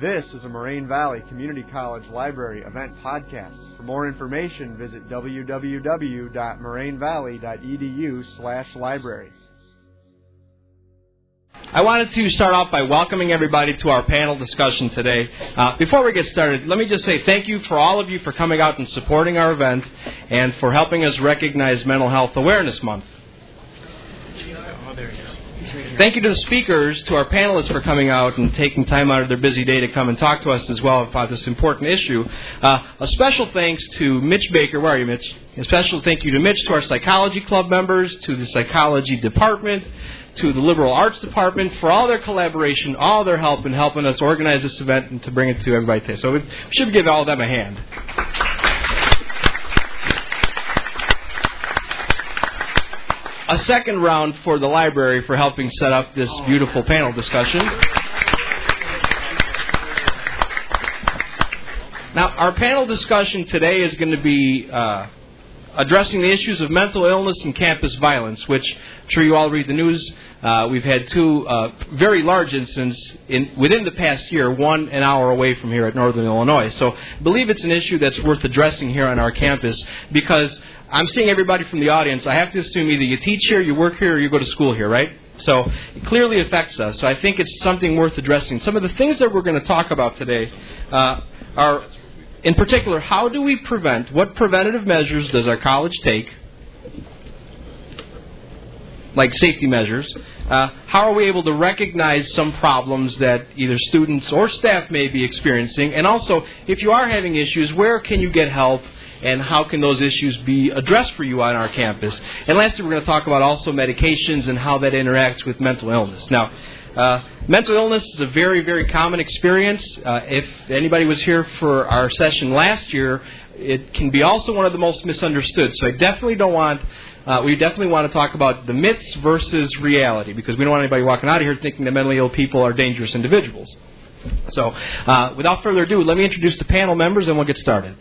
This is a Moraine Valley Community College Library event podcast. For more information, visit www.morainevalley.edu/library. I wanted to start off by welcoming everybody to our panel discussion today. Uh, before we get started, let me just say thank you for all of you for coming out and supporting our event and for helping us recognize Mental Health Awareness Month. Thank you to the speakers, to our panelists for coming out and taking time out of their busy day to come and talk to us as well about this important issue. Uh, a special thanks to Mitch Baker. Where are you, Mitch? A special thank you to Mitch, to our psychology club members, to the psychology department, to the liberal arts department for all their collaboration, all their help in helping us organize this event and to bring it to everybody today. So we should give all of them a hand. A second round for the library for helping set up this beautiful panel discussion. Now, our panel discussion today is going to be uh, addressing the issues of mental illness and campus violence, which I'm sure you all read the news. Uh, we've had two uh, very large incidents in, within the past year, one an hour away from here at Northern Illinois. So I believe it's an issue that's worth addressing here on our campus because I'm seeing everybody from the audience. I have to assume either you teach here, you work here, or you go to school here, right? So it clearly affects us. So I think it's something worth addressing. Some of the things that we're going to talk about today uh, are, in particular, how do we prevent? What preventative measures does our college take? Like safety measures. Uh, how are we able to recognize some problems that either students or staff may be experiencing? And also, if you are having issues, where can you get help? And how can those issues be addressed for you on our campus. And lastly, we're going to talk about also medications and how that interacts with mental illness. Now, uh, mental illness is a very, very common experience. Uh, if anybody was here for our session last year, it can be also one of the most misunderstood. So I definitely don't want. Uh, we definitely want to talk about the myths versus reality because we don't want anybody walking out of here thinking that mentally ill people are dangerous individuals. So, uh, without further ado, let me introduce the panel members and we'll get started.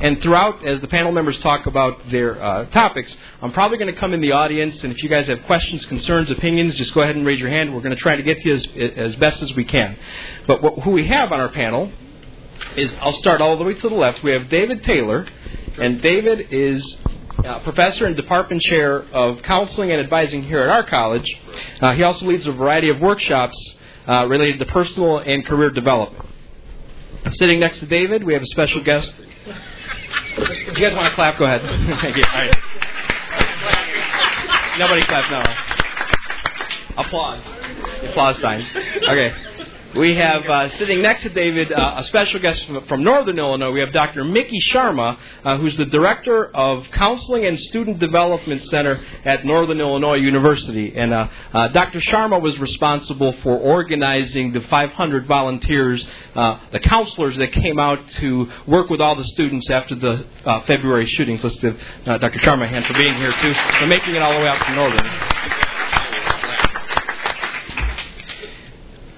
And throughout, as the panel members talk about their uh, topics, I'm probably going to come in the audience, and if you guys have questions, concerns, opinions, just go ahead and raise your hand. We're going to try to get to you as, as best as we can. But what, who we have on our panel is, I'll start all the way to the left. We have David Taylor, and David is uh, professor and department chair of counseling and advising here at our college. Uh, he also leads a variety of workshops uh, related to personal and career development. Sitting next to David, we have a special guest, if you guys want to clap, go ahead. Thank you. All right. Nobody clap, no. Applause. Applause sign. Okay. We have uh, sitting next to David uh, a special guest from, from, Northern Illinois. We have Dr. Mickey Sharma, uh, who's the director of Counseling and Student Development Center at Northern Illinois University. And uh, uh, Dr. Sharma was responsible for organizing the 500 volunteers, uh, the counselors that came out to work with all the students after the February shootings. Let's give Dr. Sharma a hand for being here too, for making it all the way out from Northern.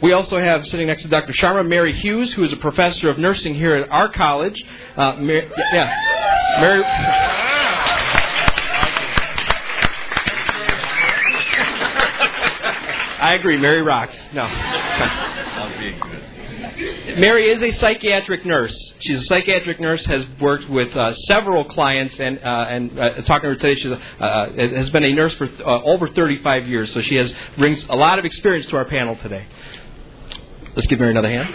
We also have sitting next to Dr. Sharma Mary Hughes, who is a professor of nursing here at our college. Uh, Mary, yeah, Mary. I agree. Mary rocks. No. Mary is a psychiatric nurse. She's a psychiatric nurse. Has worked with uh, several clients, and uh, and uh, talking to her today, she uh, has been a nurse for uh, over 35 years. So she has brings a lot of experience to our panel today. Let's give Mary another hand.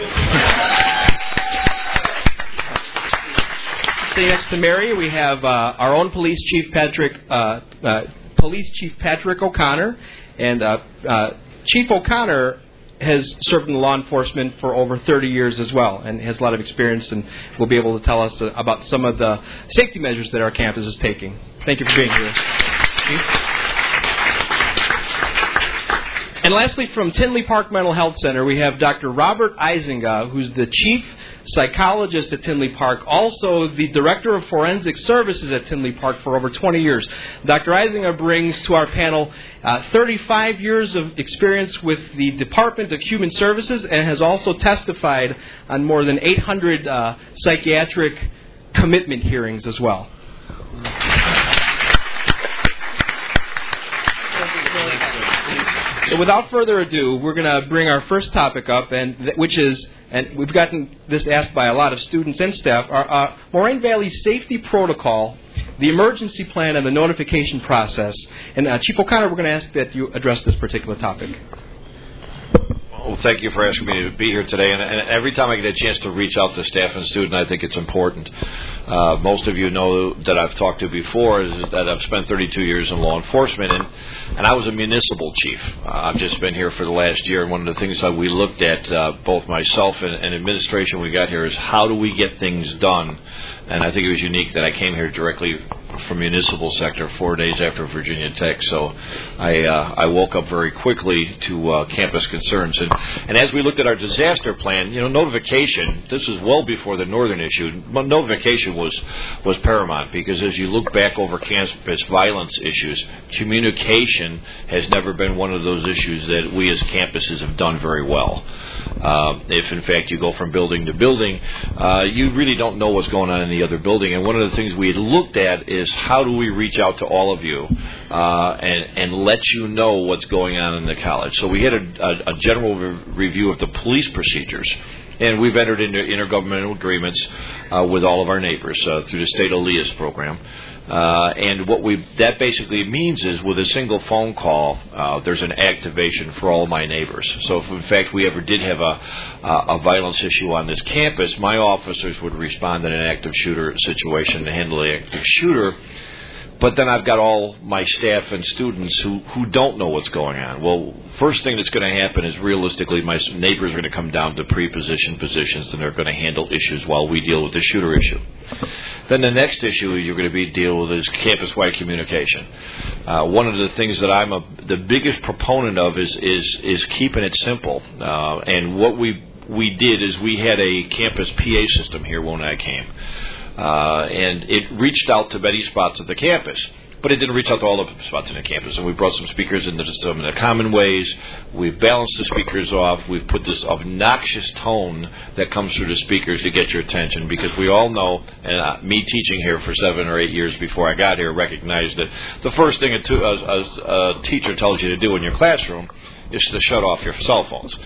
Sitting next to Mary, we have uh, our own police chief, Patrick, uh, uh, police chief Patrick O'Connor, and uh, uh, Chief O'Connor has served in law enforcement for over 30 years as well, and has a lot of experience, and will be able to tell us about some of the safety measures that our campus is taking. Thank you for being here. Chief. And lastly, from Tinley Park Mental Health Center, we have Dr. Robert Eisinga, who's the chief psychologist at Tinley Park, also the director of forensic services at Tinley Park for over 20 years. Dr. Eisinga brings to our panel uh, 35 years of experience with the Department of Human Services and has also testified on more than 800 uh, psychiatric commitment hearings as well. So without further ado, we're going to bring our first topic up, and th- which is, and we've gotten this asked by a lot of students and staff, our uh, Moraine Valley Safety Protocol, the emergency plan, and the notification process. And uh, Chief O'Connor, we're going to ask that you address this particular topic. Well, thank you for asking me to be here today. And, and every time I get a chance to reach out to staff and student, I think it's important. Uh, most of you know that I've talked to before is that I've spent 32 years in law enforcement, and, and I was a municipal chief. Uh, I've just been here for the last year, and one of the things that we looked at, uh, both myself and, and administration, we got here is how do we get things done. And I think it was unique that I came here directly from municipal sector four days after Virginia Tech. So I uh, I woke up very quickly to uh, campus concerns. And and as we looked at our disaster plan, you know, notification. This is well before the northern issue. Notification was was paramount because as you look back over campus violence issues, communication has never been one of those issues that we as campuses have done very well. Uh, if in fact you go from building to building, uh, you really don't know what's going on in the other building. And one of the things we had looked at is how do we reach out to all of you uh, and, and let you know what's going on in the college. So we had a, a, a general re- review of the police procedures. And we've entered into intergovernmental agreements uh, with all of our neighbors uh, through the state ILEAS program. Uh, and what we that basically means is with a single phone call, uh, there's an activation for all my neighbors. So if in fact we ever did have a, a violence issue on this campus, my officers would respond in an active shooter situation to handle the active shooter but then I've got all my staff and students who, who don't know what's going on. Well, first thing that's going to happen is realistically, my neighbors are going to come down to pre-positioned positions and they're going to handle issues while we deal with the shooter issue. Then the next issue you're going to be deal with is campus-wide communication. Uh, one of the things that I'm a, the biggest proponent of is is is keeping it simple. Uh, and what we we did is we had a campus PA system here when I came. Uh, and it reached out to many spots of the campus. But it didn't reach out to all the spots in the campus. And we brought some speakers into the system in the common ways. We've balanced the speakers off. We've put this obnoxious tone that comes through the speakers to get your attention because we all know, and uh, me teaching here for seven or eight years before I got here, recognized that the first thing a, a, a teacher tells you to do in your classroom is to shut off your cell phones.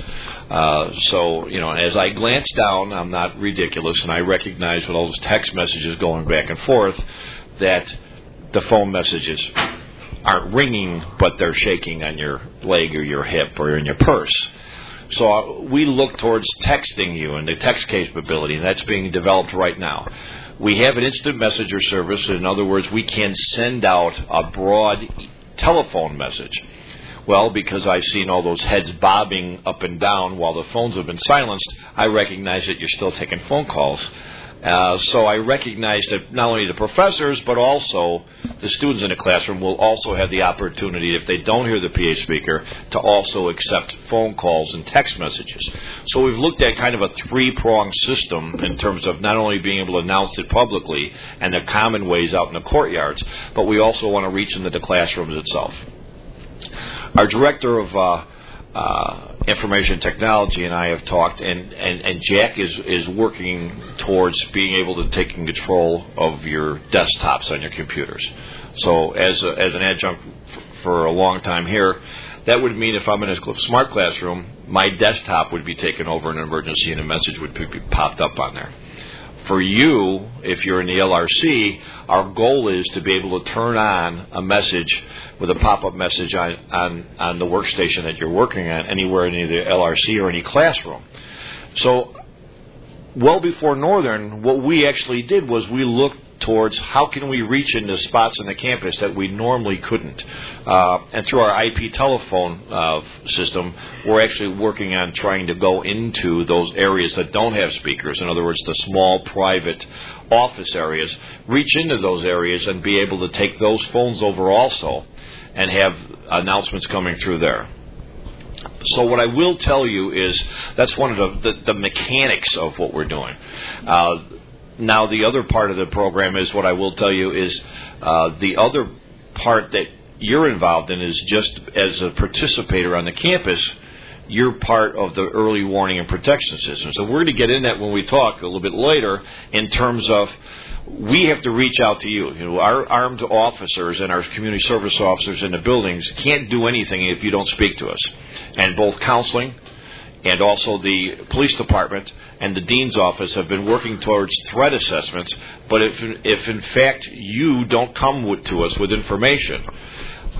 Uh, so, you know, as I glance down, I'm not ridiculous, and I recognize with all those text messages going back and forth that the phone messages aren't ringing, but they're shaking on your leg or your hip or in your purse. So uh, we look towards texting you and the text capability, and that's being developed right now. We have an instant messenger service. In other words, we can send out a broad telephone message. Well, because I've seen all those heads bobbing up and down while the phones have been silenced, I recognize that you're still taking phone calls. Uh, so I recognize that not only the professors, but also the students in the classroom will also have the opportunity, if they don't hear the PA speaker, to also accept phone calls and text messages. So we've looked at kind of a three-pronged system in terms of not only being able to announce it publicly and the common ways out in the courtyards, but we also want to reach into the classrooms itself. Our director of uh, uh, information technology and I have talked, and, and, and Jack is, is working towards being able to take control of your desktops on your computers. So, as, a, as an adjunct for a long time here, that would mean if I'm in a smart classroom, my desktop would be taken over in an emergency and a message would be popped up on there for you, if you're in the LRC, our goal is to be able to turn on a message with a pop-up message on, on, on the workstation that you're working on anywhere in either LRC or any classroom. So, well before Northern, what we actually did was we looked towards how can we reach into spots on the campus that we normally couldn't. Uh, and through our IP telephone uh, system, we're actually working on trying to go into those areas that don't have speakers. In other words, the small private office areas, reach into those areas and be able to take those phones over also and have announcements coming through there. So what I will tell you is that's one of the, the, the mechanics of what we're doing. Uh, now, the other part of the program is what I will tell you is uh, the other part that you're involved in is just as a participator on the campus. you're part of the early warning and protection system. So we're going to get in that when we talk a little bit later in terms of we have to reach out to you. You know, our armed officers and our community service officers in the buildings can't do anything if you don't speak to us. And both counseling and also the police department and the dean's office have been working towards threat assessments. But if, if in fact you don't come with, to us with information,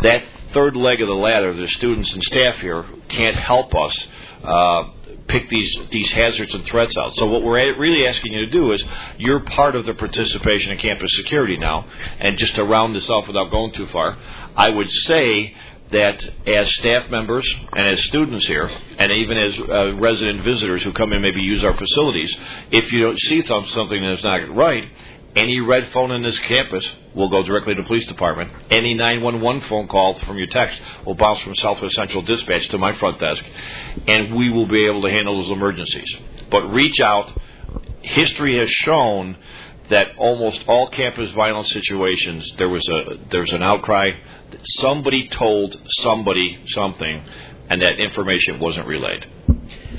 that third leg of the ladder, the students and staff here can't help us uh, pick these these hazards and threats out. So what we're really asking you to do is you're part of the participation in campus security now. And just to round this off without going too far, I would say that as staff members and as students here, and even as uh, resident visitors who come in maybe use our facilities, if you don't see something that's not right, any red phone in this campus will go directly to the police department. Any 911 phone call from your text will bounce from Southwest Central Dispatch to my front desk, and we will be able to handle those emergencies. But reach out. History has shown that almost all campus violence situations there was a there's an outcry somebody told somebody something, and that information wasn't relayed.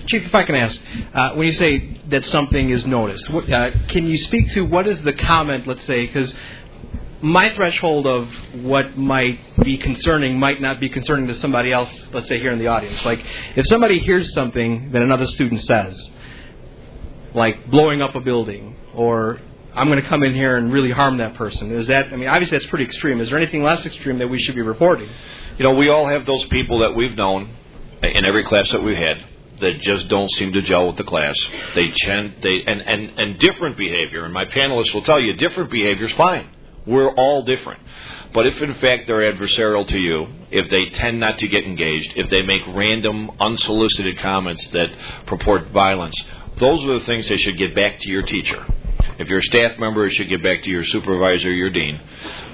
Chief, if I can ask, uh, when you say that something is noticed, what, uh, can you speak to what is the comment, let's say, because my threshold of what might be concerning might not be concerning to somebody else, let's say here in the audience. Like, if somebody hears something that another student says, like blowing up a building, or I'm going to come in here and really harm that person, is that, I mean, obviously that's pretty extreme. Is there anything less extreme that we should be reporting? You know, we all have those people that we've known in every class that we've had that just don't seem to gel with the class. They tend, they and, and and different behavior. And my panelists will tell you, different behavior is fine. We're all different. But if in fact they're adversarial to you, if they tend not to get engaged, if they make random, unsolicited comments that purport violence, those are the things they should get back to your teacher. If you're a staff member, it should get back to your supervisor, your dean,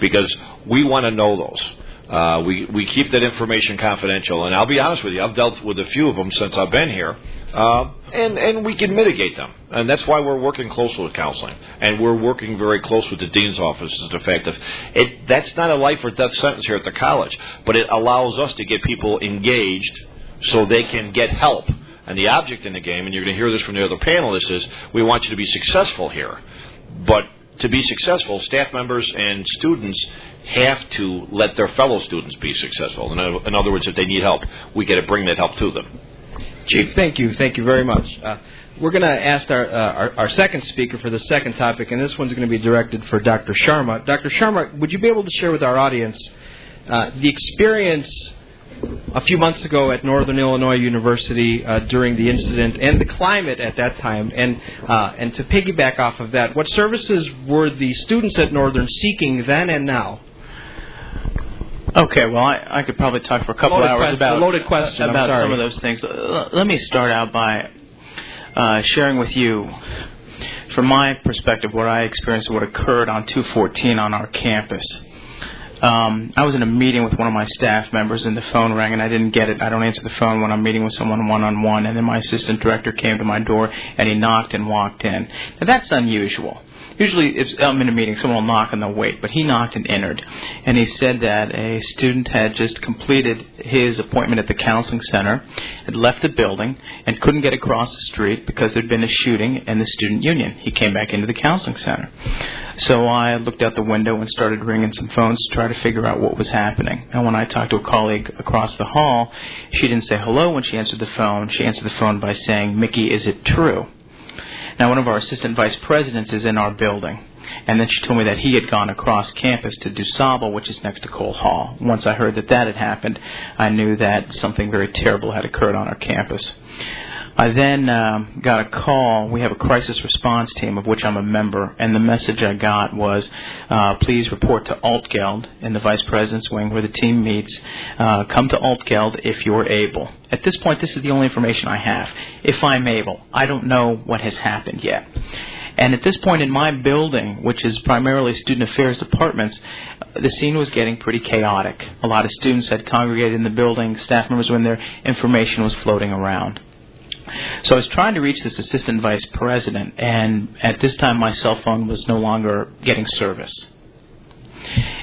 because we want to know those. Uh, we we keep that information confidential, and I'll be honest with you, I've dealt with a few of them since I've been here, uh, and and we can mitigate them, and that's why we're working closely with counseling, and we're working very close with the dean's office. Is the fact that it that's not a life or death sentence here at the college, but it allows us to get people engaged so they can get help. And the object in the game, and you're going to hear this from the other panelists, is we want you to be successful here, but to be successful, staff members and students have to let their fellow students be successful. In, other words, if they need help, we got to bring that help to them. Chief, thank you, thank you very much. Uh, we're going to ask our, uh, our, our second speaker for the second topic, and this one's going to be directed for Dr. Sharma. Dr. Sharma, would you be able to share with our audience uh, the experience a few months ago at Northern Illinois University uh, during the incident and the climate at that time. And uh, and to piggyback off of that, what services were the students at Northern seeking then and now? Okay, well, I, I could probably talk for a couple loaded hours question, about loaded question. about some of those things. Let me start out by uh, sharing with you, from my perspective, what I experienced, what occurred on 214 on our campus. Um, I was in a meeting with one of my staff members, and the phone rang, and I didn't get it. I don't answer the phone when I'm meeting with someone one on one. And then my assistant director came to my door, and he knocked and walked in. Now that's unusual. Usually, if I'm in a meeting, someone will knock and they'll wait. But he knocked and entered, and he said that a student had just completed his appointment at the counseling center, had left the building, and couldn't get across the street because there'd been a shooting in the student union. He came back into the counseling center. So I looked out the window and started ringing some phones to try to figure out what was happening. And when I talked to a colleague across the hall, she didn't say hello when she answered the phone. She answered the phone by saying, Mickey, is it true? Now, one of our assistant vice presidents is in our building. And then she told me that he had gone across campus to DuSable, which is next to Cole Hall. Once I heard that that had happened, I knew that something very terrible had occurred on our campus. I then um, got a call. We have a crisis response team of which I'm a member, and the message I got was, uh, "Please report to Altgeld in the vice president's wing where the team meets. Uh, come to Altgeld if you're able." At this point, this is the only information I have. If I'm able, I don't know what has happened yet. And at this point in my building, which is primarily student affairs departments, the scene was getting pretty chaotic. A lot of students had congregated in the building, staff members were in there, information was floating around. So I was trying to reach this assistant vice president, and at this time my cell phone was no longer getting service.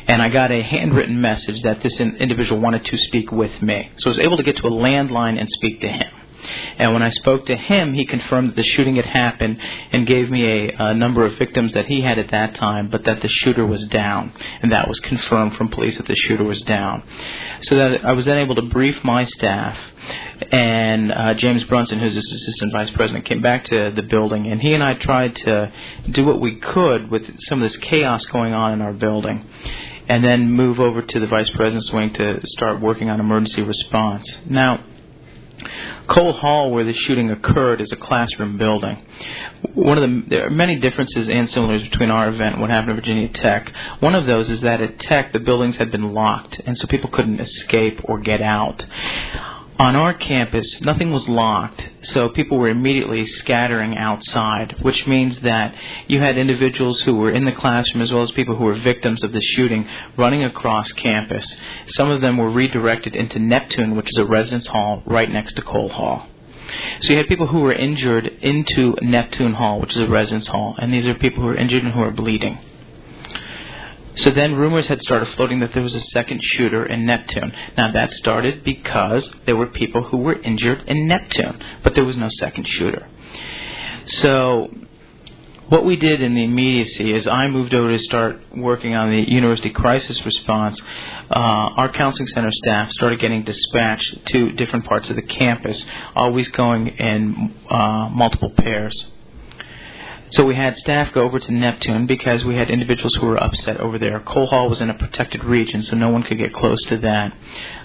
and I got a handwritten message that this individual wanted to speak with me. So I was able to get to a landline and speak to him. And when I spoke to him, he confirmed that the shooting had happened and gave me a, a, number of victims that he had at that time, but that the shooter was down. And that was confirmed from police that the shooter was down. So that I was then able to brief my staff. And uh, James Brunson, who's assistant vice president, came back to the building, and he and I tried to do what we could with some of this chaos going on in our building and then move over to the vice president's wing to start working on emergency response. Now, Cole Hall, where the shooting occurred, is a classroom building. One of the there are many differences and similarities between our event and what happened at Virginia Tech. One of those is that at Tech the buildings had been locked, and so people couldn't escape or get out on our campus, nothing was locked, so people were immediately scattering outside, which means that you had individuals who were in the classroom as well as people who were victims of the shooting running across campus. Some of them were redirected into Neptune, which is a residence hall right next to Cole Hall. So you had people who were injured into Neptune Hall, which is a residence hall, and these are people who are injured and who are bleeding. So then rumors had started floating that there was a second shooter in Neptune. Now that started because there were people who were injured in Neptune, but there was no second shooter. So what we did in the immediacy is I moved over to start working on the university crisis response. Uh, our counseling center staff started getting dispatched to different parts of the campus, always going in uh, multiple pairs. So we had staff go over to Neptune because we had individuals who were upset over there. Cole Hall was in a protected region, so no one could get close to that.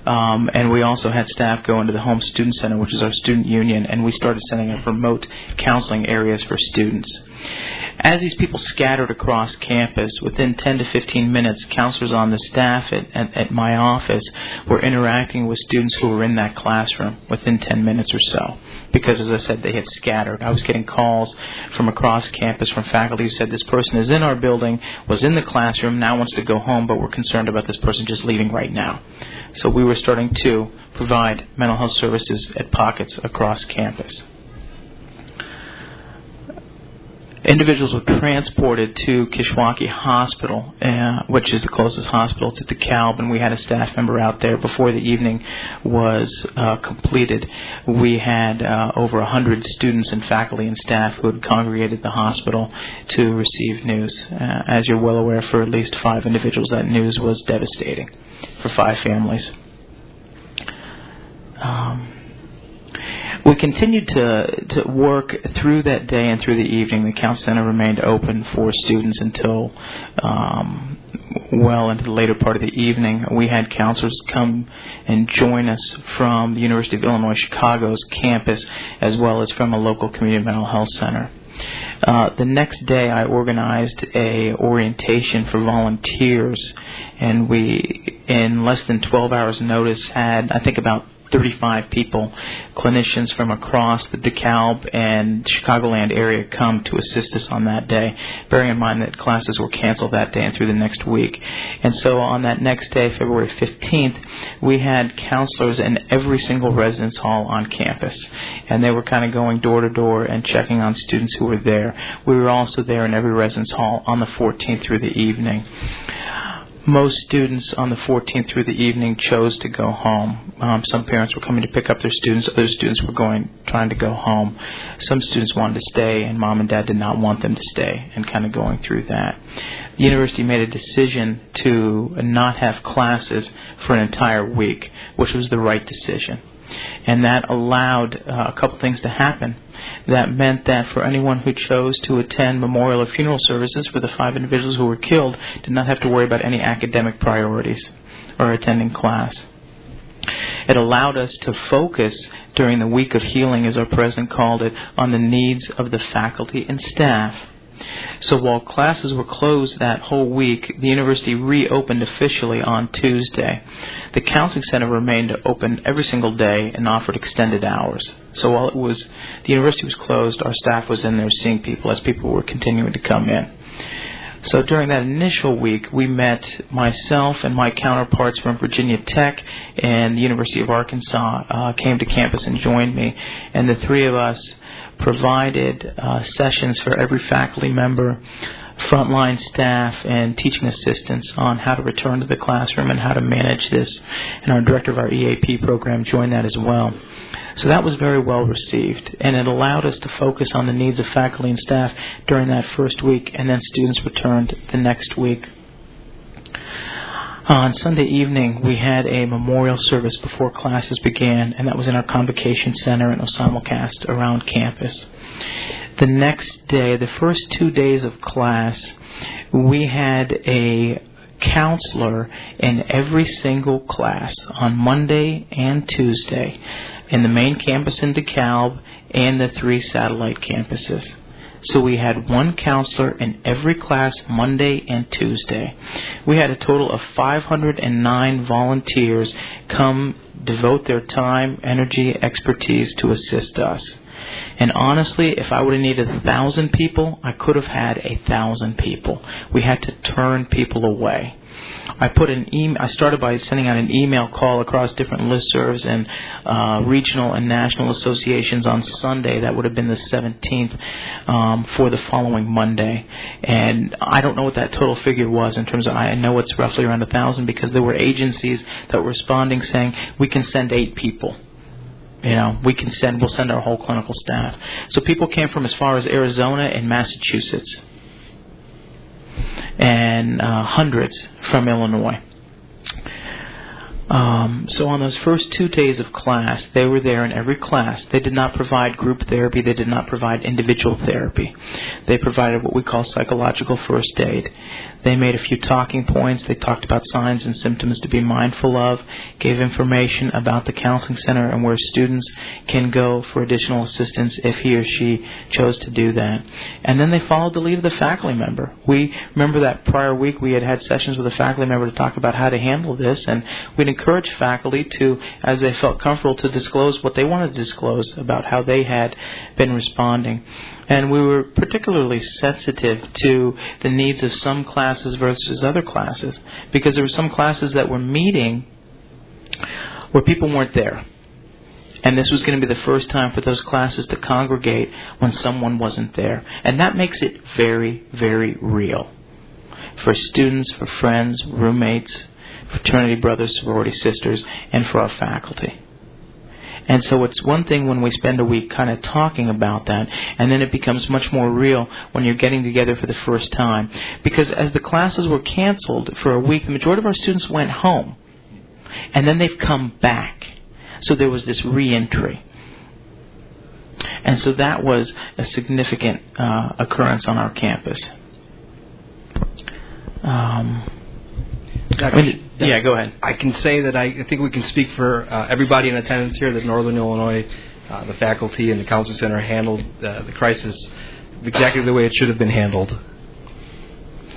Um, and we also had staff go into the Holmes Student Center, which is our student union, and we started setting up remote counseling areas for students. As these people scattered across campus, within 10 to 15 minutes, counselors on the staff at, at, at, my office were interacting with students who were in that classroom within 10 minutes or so. Because, as I said, they had scattered. I was getting calls from across campus from faculty who said, This person is in our building, was in the classroom, now wants to go home, but we're concerned about this person just leaving right now. So we were starting to provide mental health services at pockets across campus individuals were transported to Kishwaukee Hospital, uh, which is the closest hospital to DeKalb, and we had a staff member out there before the evening was uh, completed. We had uh, over 100 students and faculty and staff who had congregated the hospital to receive news. Uh, as you're well aware, for at least five individuals, that news was devastating for five families. Um, we continued to, to work through that day and through the evening. The Count Center remained open for students until um, well into the later part of the evening. We had counselors come and join us from the University of Illinois Chicago's campus as well as from a local community mental health center. Uh, the next day, I organized a orientation for volunteers, and we, in less than 12 hours' notice, had I think about 35 people, clinicians from across the DeKalb and Chicagoland area come to assist us on that day, bearing in mind that classes were canceled that day and through the next week. And so on that next day, February 15th, we had counselors in every single residence hall on campus. And they were kind of going door to door and checking on students who were there. We were also there in every residence hall on the 14th through the evening most students on the 14th through the evening chose to go home. Um, some parents were coming to pick up their students. Other students were going, trying to go home. Some students wanted to stay, and mom and dad did not want them to stay, and kind of going through that. The university made a decision to not have classes for an entire week, which was the right decision and that allowed uh, a couple things to happen. That meant that for anyone who chose to attend memorial or funeral services for the five individuals who were killed, did not have to worry about any academic priorities or attending class. It allowed us to focus during the week of healing, as our president called it, on the needs of the faculty and staff so while classes were closed that whole week, the university reopened officially on Tuesday. The counseling center remained open every single day and offered extended hours. So while it was the university was closed, our staff was in there seeing people as people were continuing to come in. So during that initial week, we met myself and my counterparts from Virginia Tech and the University of Arkansas uh, came to campus and joined me, and the three of us provided uh, sessions for every faculty member, frontline staff, and teaching assistants on how to return to the classroom and how to manage this. And our director of our EAP program joined that as well. So that was very well received, and it allowed us to focus on the needs of faculty and staff during that first week, and then students returned the next week. On Sunday evening, we had a memorial service before classes began, and that was in our convocation center in Osamalcast around campus. The next day, the first two days of class, we had a counselor in every single class on Monday and Tuesday in the main campus in DeKalb and the three satellite campuses. So we had one counselor in every class Monday and Tuesday. We had a total of 509 volunteers come devote their time, energy, expertise to assist us. And honestly, if I would have needed a thousand people, I could have had a thousand people. We had to turn people away. I put an email. I started by sending out an email call across different listservs and uh, regional and national associations on Sunday. That would have been the 17th um, for the following Monday. And I don't know what that total figure was in terms of. I know it's roughly around a thousand because there were agencies that were responding saying we can send eight people you know, we can send, we'll send our whole clinical staff. So people came from as far as Arizona and Massachusetts and uh, hundreds from Illinois. Um, so on those first two days of class, they were there in every class. They did not provide group therapy. They did not provide individual therapy. They provided what we call psychological first aid. They made a few talking points. They talked about signs and symptoms to be mindful of, gave information about the counseling center and where students can go for additional assistance if he or she chose to do that. And then they followed the lead of the faculty member. We remember that prior week we had had sessions with a faculty member to talk about how to handle this, and we'd encourage faculty to, as they felt comfortable, to disclose what they wanted to disclose about how they had been responding. And we were particularly sensitive to the needs of some classes versus other classes because there were some classes that were meeting where people weren't there. And this was going to be the first time for those classes to congregate when someone wasn't there. And that makes it very, very real. For students, for friends, roommates, fraternity brothers, sorority sisters, and for our faculty. And so it's one thing when we spend a week kind of talking about that, and then it becomes much more real when you're getting together for the first time. Because as the classes were canceled for a week, the majority of our students went home. And then they've come back. So there was this reentry. And so that was a significant uh, occurrence on our campus. Um, I mean, yeah, go ahead. I can say that I, I think we can speak for uh, everybody in attendance here that Northern Illinois, uh, the faculty and the counseling center handled uh, the crisis exactly the way it should have been handled.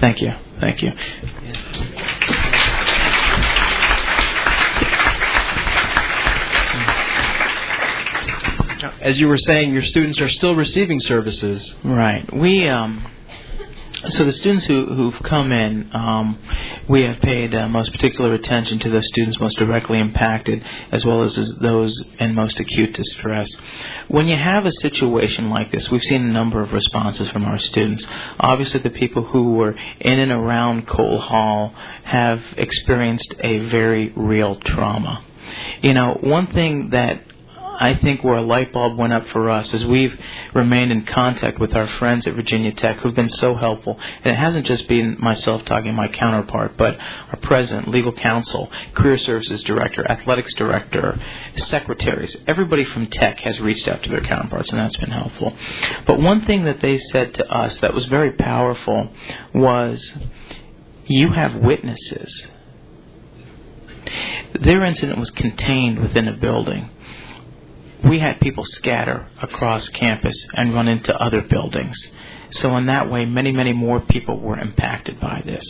Thank you. Thank you. As you were saying, your students are still receiving services. Right. We um, so the students who, who've come in, um, we have paid uh, most particular attention to those students most directly impacted, as well as those in most acute distress. When you have a situation like this, we've seen a number of responses from our students. Obviously, the people who were in and around Cole Hall have experienced a very real trauma. You know, one thing that I think where a light bulb went up for us is we've remained in contact with our friends at Virginia Tech who've been so helpful. And it hasn't just been myself talking my counterpart, but our president, legal counsel, career services director, athletics director, secretaries. Everybody from Tech has reached out to their counterparts, and that's been helpful. But one thing that they said to us that was very powerful was, You have witnesses. Their incident was contained within a building we had people scatter across campus and run into other buildings. So in that way, many, many more people were impacted by this.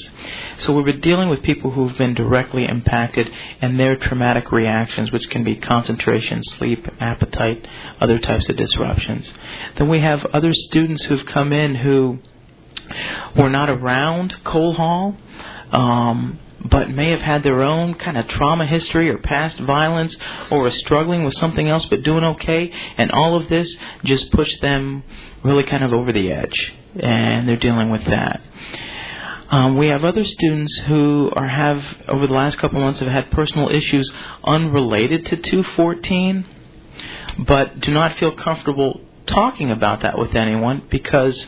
So we were dealing with people who've been directly impacted and their traumatic reactions, which can be concentration, sleep, appetite, other types of disruptions. Then we have other students who've come in who were not around Cole Hall, um, but may have had their own kind of trauma history or past violence or are struggling with something else but doing okay, and all of this just pushed them really kind of over the edge, and they're dealing with that. Um, we have other students who are have over the last couple months have had personal issues unrelated to 214, but do not feel comfortable talking about that with anyone because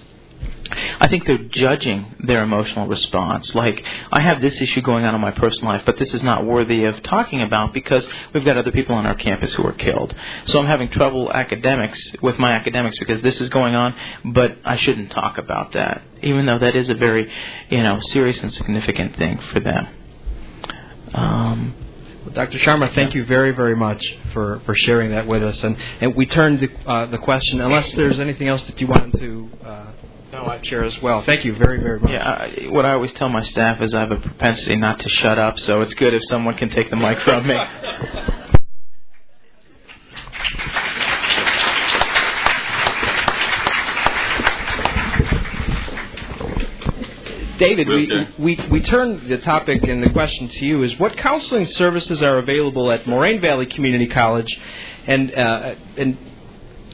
I think they're judging their emotional response. Like, I have this issue going on in my personal life, but this is not worthy of talking about because we've got other people on our campus who are killed. So I'm having trouble academics with my academics because this is going on, but I shouldn't talk about that, even though that is a very, you know, serious and significant thing for them. Um, well, Dr. Sharma, thank you very, very much for, for sharing that with us. And, and we turn the, uh, the question, unless there's anything else that you wanted to uh, no, I share as well. Thank you very, very much. Yeah, I, what I always tell my staff is I have a propensity not to shut up, so it's good if someone can take the mic from me. David, we, we, we turn the topic and the question to you is what counseling services are available at Moraine Valley Community College and, uh, and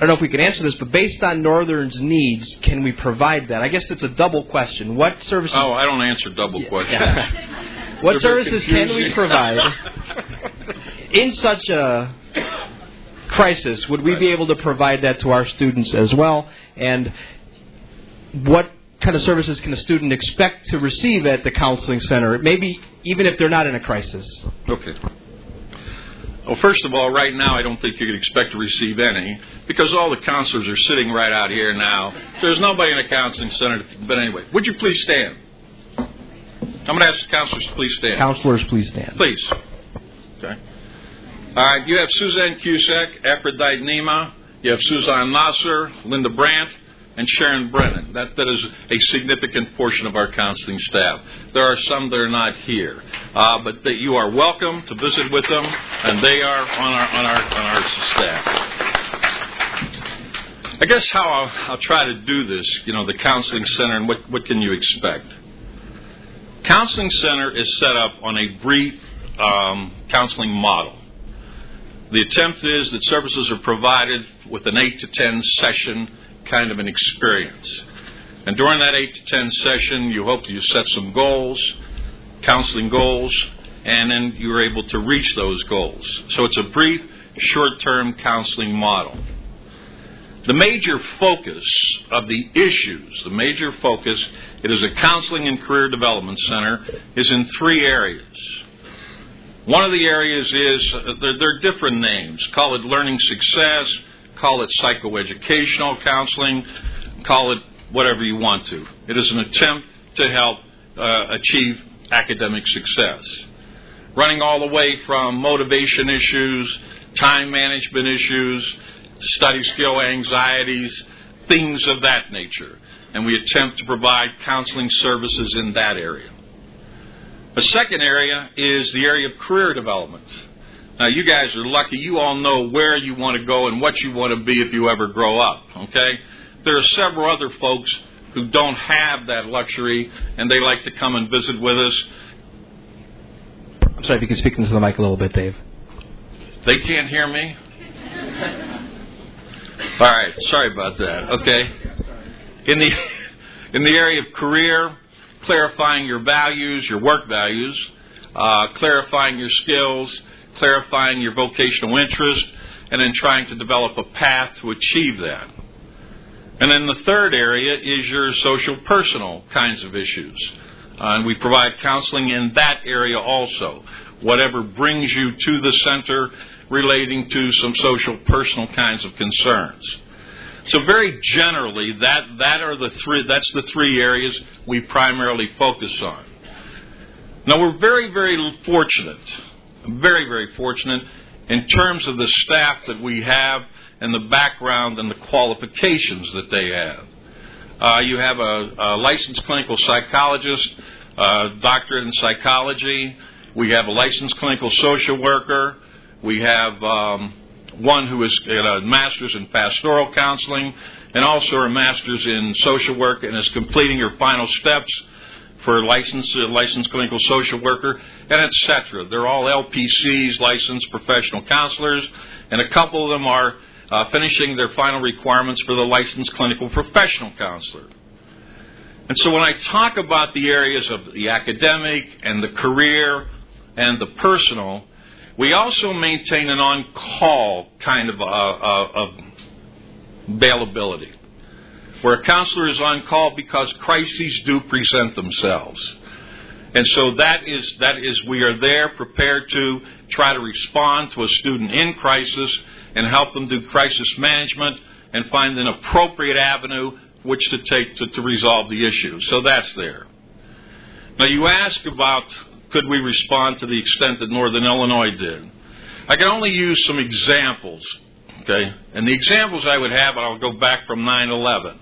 don't know if we can answer this, but based on Northern's needs, can we provide that? I guess it's a double question. What services? Oh, I don't answer double questions. Yeah. what services can we provide in such a crisis? Would we right. be able to provide that to our students as well? And what kind of services can a student expect to receive at the counseling center? Maybe even if they're not in a crisis. Okay. Well, first of all, right now, I don't think you could expect to receive any because all the counselors are sitting right out here now. There's nobody in a counseling center. But anyway, would you please stand? I'm going to ask the counselors to please stand. Counselors, please stand. Please. Okay. All right. You have Suzanne Cusack, Aphrodite Nema, You have Suzanne Nasser, Linda Brandt, and Sharon Brennan. That, that is a significant portion of our counseling staff. There are some that are not here, uh, but that you are welcome to visit with them, and they are on our on our on our staff. I guess how I'll, I'll try to do this, you know, the counseling center, and what what can you expect? Counseling center is set up on a brief um, counseling model. The attempt is that services are provided with an 8 to 10 session kind of an experience. And during that 8 to 10 session, you hope you set some goals, counseling goals, and then you're able to reach those goals. So it's a brief, short term counseling model. The major focus of the issues, the major focus, it is a counseling and career development center, is in three areas. One of the areas is, uh, there are different names. Call it learning success, Call it psychoeducational counseling, call it whatever you want to. It is an attempt to help uh, achieve academic success. Running all the way from motivation issues, time management issues, study skill anxieties, things of that nature. And we attempt to provide counseling services in that area. A second area is the area of career development. Now, you guys are lucky. You all know where you want to go and what you want to be if you ever grow up, okay? There are several other folks who don't have that luxury and they like to come and visit with us. I'm sorry if you can speak into the mic a little bit, Dave. They can't hear me? All right, sorry about that. Okay. In the in the area of career, clarifying your values, your work values, uh, clarifying your skills, clarifying your vocational interest, and then trying to develop a path to achieve that. And then the third area is your social personal kinds of issues. Uh, and we provide counseling in that area also. Whatever brings you to the center relating to some social personal kinds of concerns. So very generally, that, that are the three, that's the three areas we primarily focus on. Now we're very, very fortunate very, very fortunate in terms of the staff that we have and the background and the qualifications that they have. Uh, you have a, a, licensed clinical psychologist, a doctorate in psychology. We have a licensed clinical social worker. We have um, one who is a master's in pastoral counseling and also a master's in social work and is completing her final steps for licensed uh, licensed clinical social worker, and etc. They're all LPCs, licensed professional counselors, and a couple of them are uh, finishing their final requirements for the licensed clinical professional counselor. And so when I talk about the areas of the academic and the career and the personal, we also maintain an on-call kind of, uh, uh, of availability, where a counselor is on call because crises do present themselves. And so that is, that is, we are there prepared to try to respond to a student in crisis and help them do crisis management and find an appropriate avenue which to take to, to resolve the issue. So that's there. Now you ask about could we respond to the extent that Northern Illinois did. I can only use some examples, okay? And the examples I would have, I'll go back from 9 11.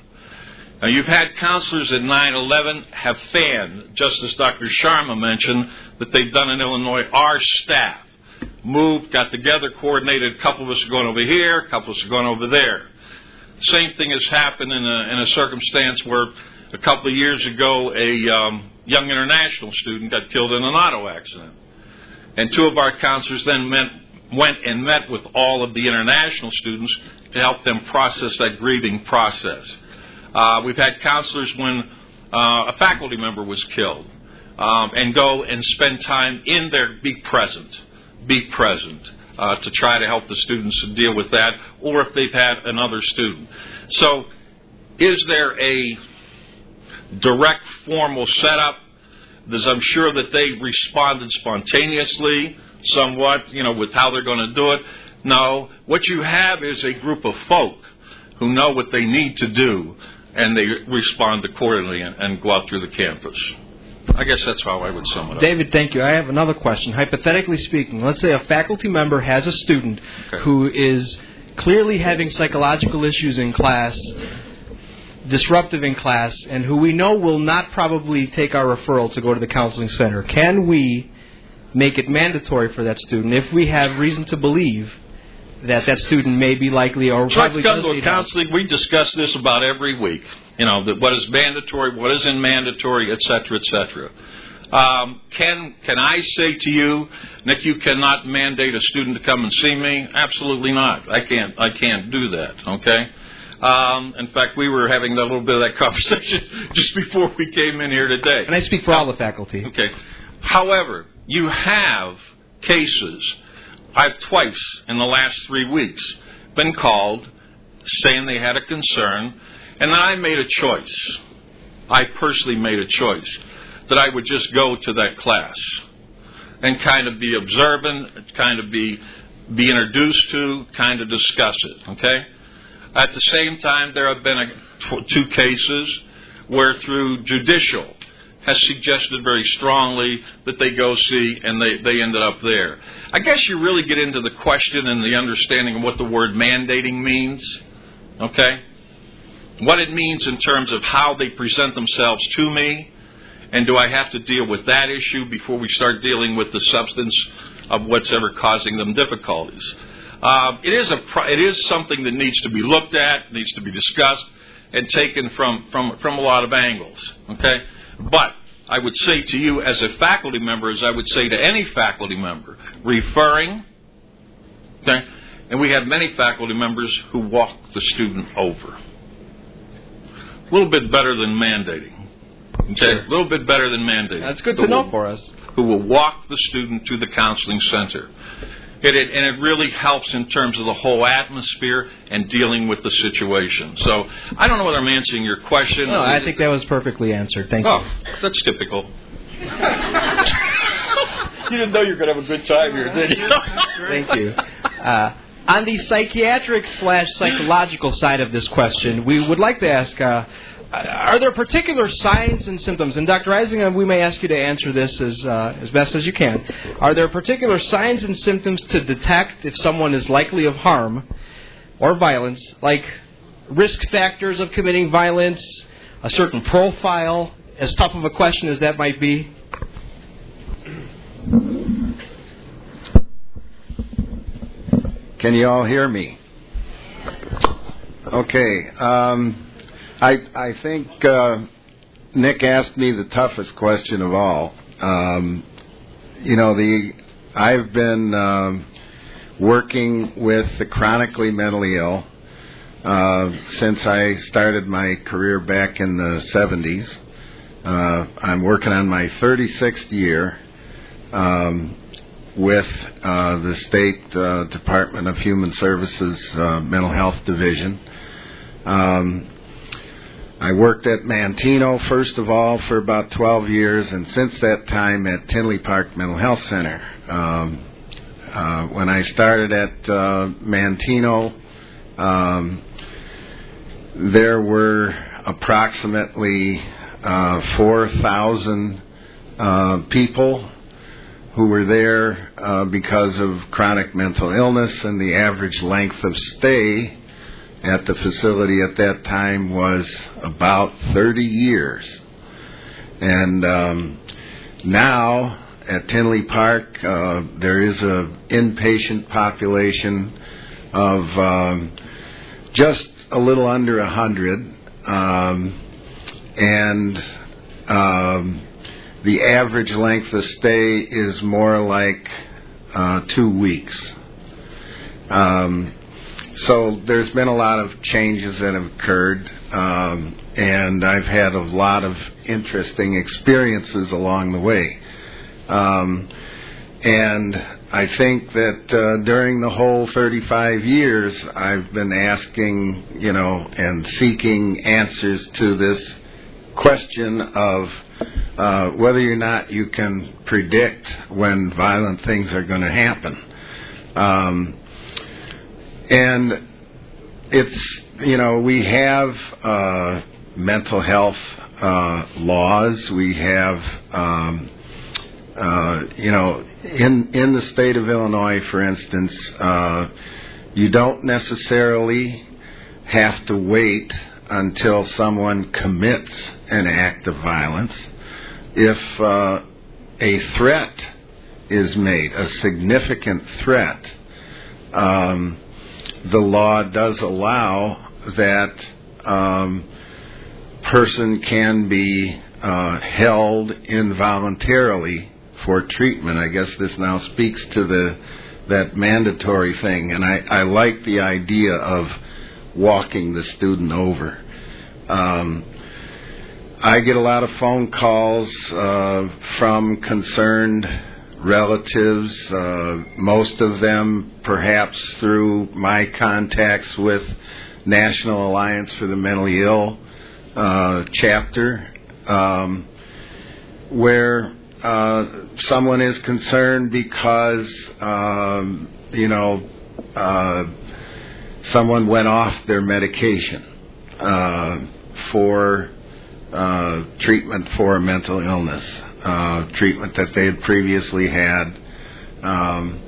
Now, you've had counselors at 9 11 have fanned, just as Dr. Sharma mentioned, that they've done in Illinois. Our staff moved, got together, coordinated. A couple of us are going over here, a couple of us are going over there. Same thing has happened in a, in a circumstance where a couple of years ago a um, young international student got killed in an auto accident. And two of our counselors then met, went and met with all of the international students to help them process that grieving process. Uh, we've had counselors when uh, a faculty member was killed um, and go and spend time in there, be present, be present. Uh, to try to help the students deal with that, or if they've had another student. So, is there a direct formal setup? There's, I'm sure that they responded spontaneously, somewhat, you know, with how they're going to do it. No, what you have is a group of folk who know what they need to do, and they respond accordingly and, and go out through the campus. I guess that's how I would sum it up. David, thank you. I have another question. Hypothetically speaking, let's say a faculty member has a student Okay. who is clearly having psychological issues in class, disruptive in class, and who we know will not probably take our referral to go to the counseling center. Can we make it mandatory for that student if we have reason to believe that that student may be likely or probably come does to a help? counseling. We discuss this about every week. You know, that what is mandatory, what isn't mandatory, et cetera, et cetera. Um, can can I say to you, Nick, you cannot mandate a student to come and see me? Absolutely not. I can't. I can't do that. Okay. Um, in fact, we were having a little bit of that conversation just before we came in here today. And I speak for all the faculty. Okay. However, you have cases. I've twice in the last three weeks been called saying they had a concern, and I made a choice. I personally made a choice that I would just go to that class and kind of be observant, kind of be be introduced to, kind of discuss it. Okay. At the same time, there have been a, two cases where through judicial has suggested very strongly that they go see and they, they ended up there. I guess you really get into the question and the understanding of what the word mandating means, okay? What it means in terms of how they present themselves to me, and do I have to deal with that issue before we start dealing with the substance of what's ever causing them difficulties? Uh, it is a it is something that needs to be looked at, needs to be discussed, and taken from from from a lot of angles. Okay, but I would say to you as a faculty member, as I would say to any faculty member, referring. Okay, and we have many faculty members who walk the student over. A little bit better than mandating. Okay, a little bit better than mandating. That's good Who to know will- for us. Who will walk the student to the counseling center. It, it, and it really helps in terms of the whole atmosphere and dealing with the situation. So I don't know whether I'm answering your question. No, I think that was perfectly answered. Thank Oh, you. that's typical. you didn't know you were going to have a good time here, did you? Thank you. Uh, on the psychiatric slash psychological side of this question, we would like to ask: uh, Are there particular signs and symptoms? And Dr. Eisinger, we may ask you to answer this as uh, as best as you can. Are there particular signs and symptoms to detect if someone is likely of harm or violence, like risk factors of committing violence, a certain profile? As tough of a question as that might be. Can you all hear me? Okay. Um, I I think uh, Nick asked me the toughest question of all. Um, you know, the I've been um, working with the chronically mentally ill uh, since I started my career back in the 70s. Uh, I'm working on my 36th year um, with uh, the State uh, Department of Human Services uh, Mental Health Division. Um, I worked at Manteno, first of all, for about 12 years, and since that time at Tinley Park Mental Health Center. Um, uh, when I started at uh, Manteno, um, there were approximately uh, 4,000 uh, people who were there uh, because of chronic mental illness, and the average length of stay at the facility at that time was about 30 years. And um, now at Tinley Park, uh, there is an inpatient population of um, just a little under hundred, um, and um, the average length of stay is more like uh, two weeks. Um, so there's been a lot of changes that have occurred, um, and I've had a lot of interesting experiences along the way. Um, and I think that uh, during the whole 35 years, I've been asking, you know, and seeking answers to this question of uh, whether or not you can predict when violent things are going to happen. Um, and it's, you know, we have uh, mental health uh, laws, we have. Um, uh, you know, in in the state of Illinois, for instance, uh, you don't necessarily have to wait until someone commits an act of violence. If uh, a threat is made, a significant threat, um, the law does allow that um, person can be uh, held involuntarily for treatment. I guess this now speaks to the that mandatory thing, and I, I like the idea of walking the student over. Um, I get a lot of phone calls uh, from concerned relatives, uh, most of them perhaps through my contacts with National Alliance for the Mentally Ill uh, chapter, um, where uh, someone is concerned because um, you know uh, someone went off their medication uh, for uh, treatment for a mental illness, uh, treatment that they had previously had. Um,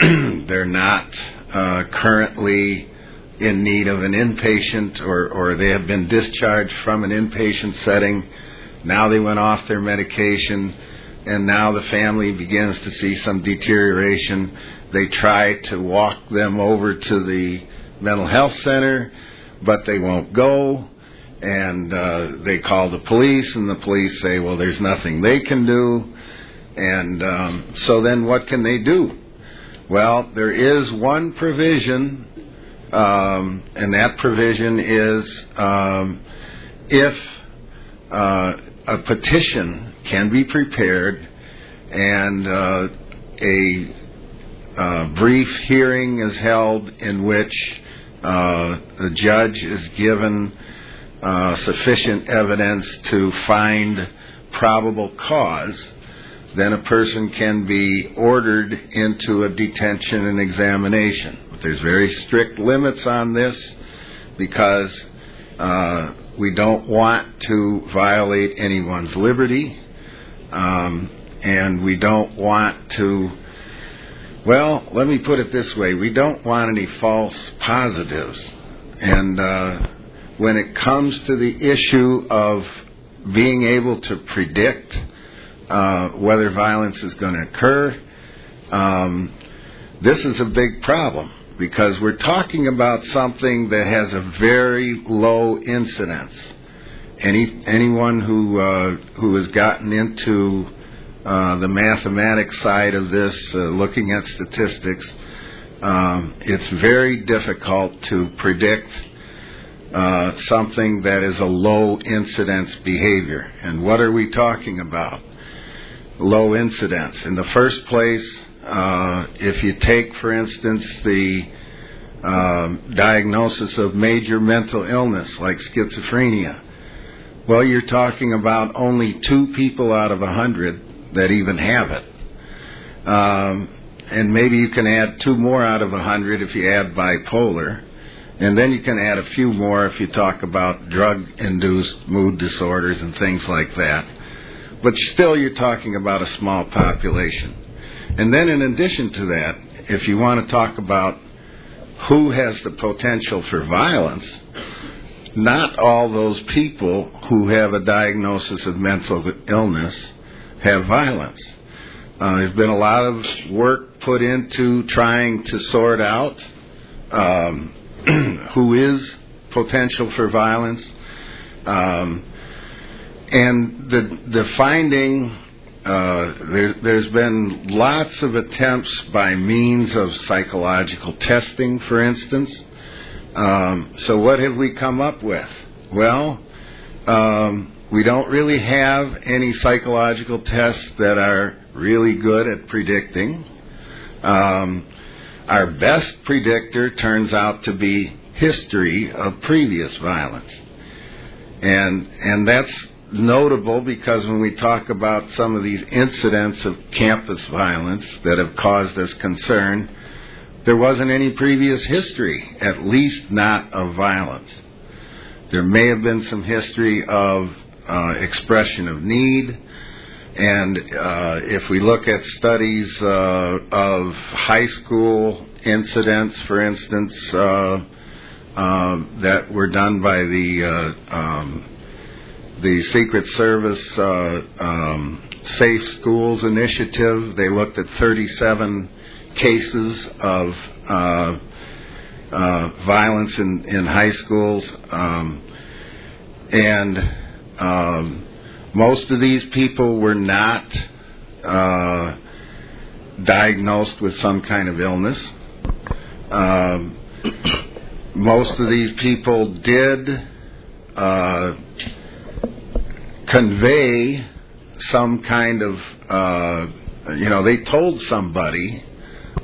they're not uh, currently in need of an inpatient, or, or they have been discharged from an inpatient setting. Now they went off their medication and now the family begins to see some deterioration. They try to walk them over to the mental health center, but they won't go. And uh, they call the police, and the police say, well, there's nothing they can do. And um, so then what can they do? Well, there is one provision, um, and that provision is um, if uh, a petition can be prepared and uh, a uh, brief hearing is held in which uh, the judge is given uh, sufficient evidence to find probable cause, then a person can be ordered into a detention and examination. But there's very strict limits on this because uh, we don't want to violate anyone's liberty. Um, and we don't want to. Well, let me put it this way: we don't want any false positives, and uh, when it comes to the issue of being able to predict uh, whether violence is going to occur, um, this is a big problem because we're talking about something that has a very low incidence. any anyone who uh, who has gotten into uh, the mathematics side of this, uh, looking at statistics, um, it's very difficult to predict uh, something that is a low incidence behavior. And what are we talking about? Low incidence. In the first place, uh, if you take, for instance, the um, diagnosis of major mental illness like schizophrenia, well, you're talking about only two people out of a hundred that even have it. Um, and maybe you can add two more out of a hundred if you add bipolar. And then you can add a few more if you talk about drug induced mood disorders and things like that. But still, you're talking about a small population. And then, in addition to that, if you want to talk about who has the potential for violence, not all those people who have a diagnosis of mental illness have violence. Uh, there's been a lot of work put into trying to sort out um, who is potential for violence. Um, and the the finding uh, there, there's been lots of attempts by means of psychological testing, for instance. Um, so what have we come up with? Well, um, we don't really have any psychological tests that are really good at predicting. Um, our best predictor turns out to be history of previous violence. And, and that's notable because when we talk about some of these incidents of campus violence that have caused us concern, there wasn't any previous history, at least not of violence. There may have been some history of uh, expression of need, and uh, if we look at studies uh, of high school incidents, for instance, uh, uh, that were done by the uh, um, the Secret Service um, Safe Schools Initiative, they looked at 37 cases of violence in, in high schools, um, and um, most of these people were not uh, diagnosed with some kind of illness. Um, most of these people did uh, convey some kind of, uh, you know, they told somebody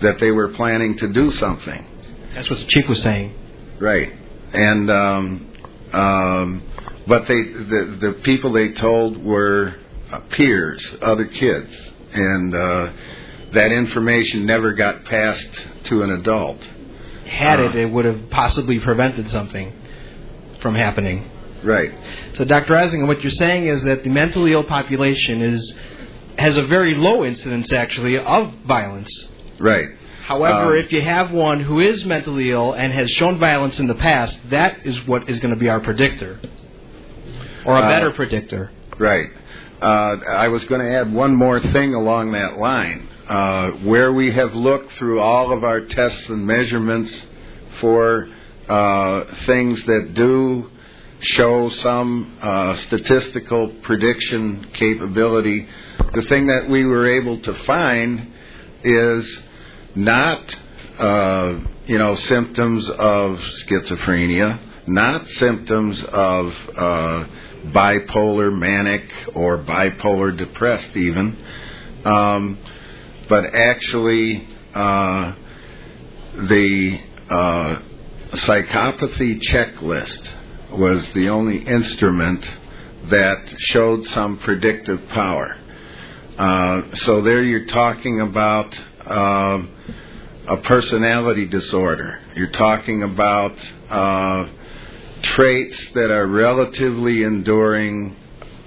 that they were planning to do something. That's what the chief was saying. Right. And um, um, but they the the people they told were uh, peers, other kids, and uh, that information never got passed to an adult. Had uh, it, it would have possibly prevented something from happening. Right. So, Dr. Eisinger, what you're saying is that the mentally ill population is has a very low incidence, actually, of violence. Right. However, Um, if you have one who is mentally ill and has shown violence in the past, that is what is going to be our predictor, or a Uh, better predictor. Right. Uh, I was going to add one more thing along that line. Uh, where we have looked through all of our tests and measurements for uh, things that do show some uh, statistical prediction capability, the thing that we were able to find is not, uh, you know, symptoms of schizophrenia, not symptoms of uh, bipolar manic or bipolar depressed even, um, but actually uh, the uh, psychopathy checklist was the only instrument that showed some predictive power. Uh, so there you're talking about um a personality disorder. You're talking about uh, traits that are relatively enduring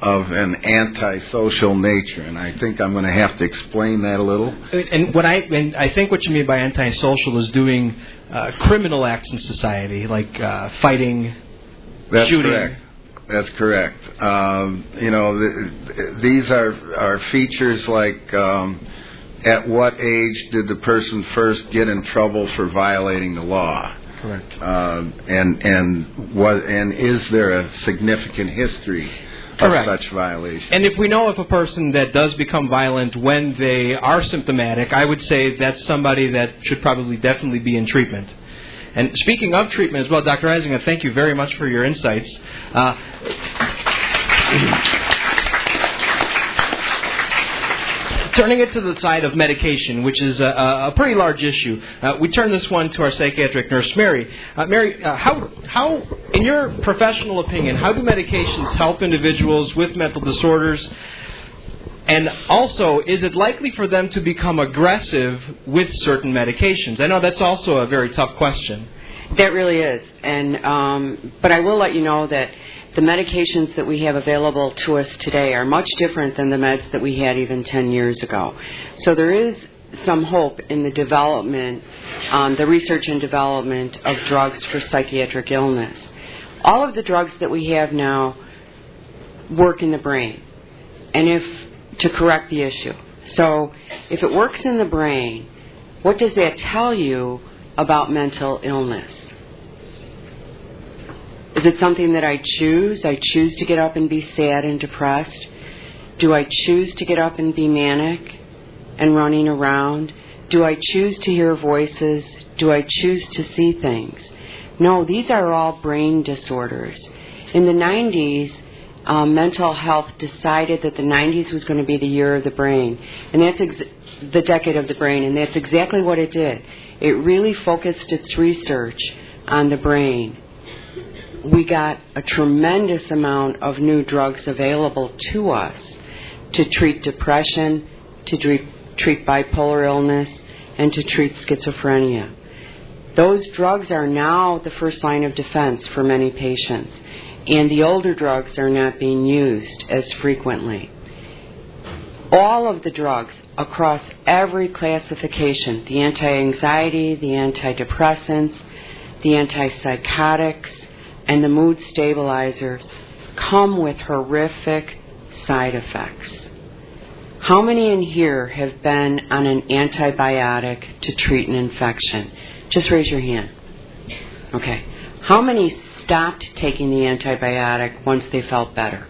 of an antisocial nature, and I think I'm going to have to explain that a little. And what I and I think what you mean by antisocial is doing uh, criminal acts in society, like uh, fighting, That's shooting. correct. That's correct. Um, you know, th- these are are features like um, at what age did the person first get in trouble for violating the law? Correct. Um, and and was and is there a significant history of such violations? And if we know of a person that does become violent when they are symptomatic, I would say that's somebody that should probably definitely be in treatment. And speaking of treatment as well, Dr. Eisinger, thank you very much for your insights. Uh, turning it to the side of medication, which is a, a pretty large issue, uh, we turn this one to our psychiatric nurse, Mary. Uh, Mary, uh, how, how, in your professional opinion, how do medications help individuals with mental disorders? And also, is it likely for them to become aggressive with certain medications? I know that's also a very tough question. That really is, and um, but I will let you know that the medications that we have available to us today are much different than the meds that we had even 10 years ago. So there is some hope in the development, um, the research and development of drugs for psychiatric illness. All of the drugs that we have now work in the brain, and if to correct the issue. So if it works in the brain, what does that tell you about mental illness? Is it something that I choose? I choose to get up and be sad and depressed? Do I choose to get up and be manic and running around? Do I choose to hear voices? Do I choose to see things? No, these are all brain disorders. In the 90s, um, mental health decided that the 90s was going to be the year of the brain, and that's ex- the decade of the brain, and that's exactly what it did. It really focused its research on the brain we got a tremendous amount of new drugs available to us to treat depression, to treat, treat bipolar illness, and to treat schizophrenia. Those drugs are now the first line of defense for many patients, and the older drugs are not being used as frequently. All of the drugs across every classification the anti anxiety, the antidepressants, the antipsychotics, and the mood stabilizers come with horrific side effects. How many in here have been on an antibiotic to treat an infection? Just raise your hand. Okay. How many stopped taking the antibiotic once they felt better?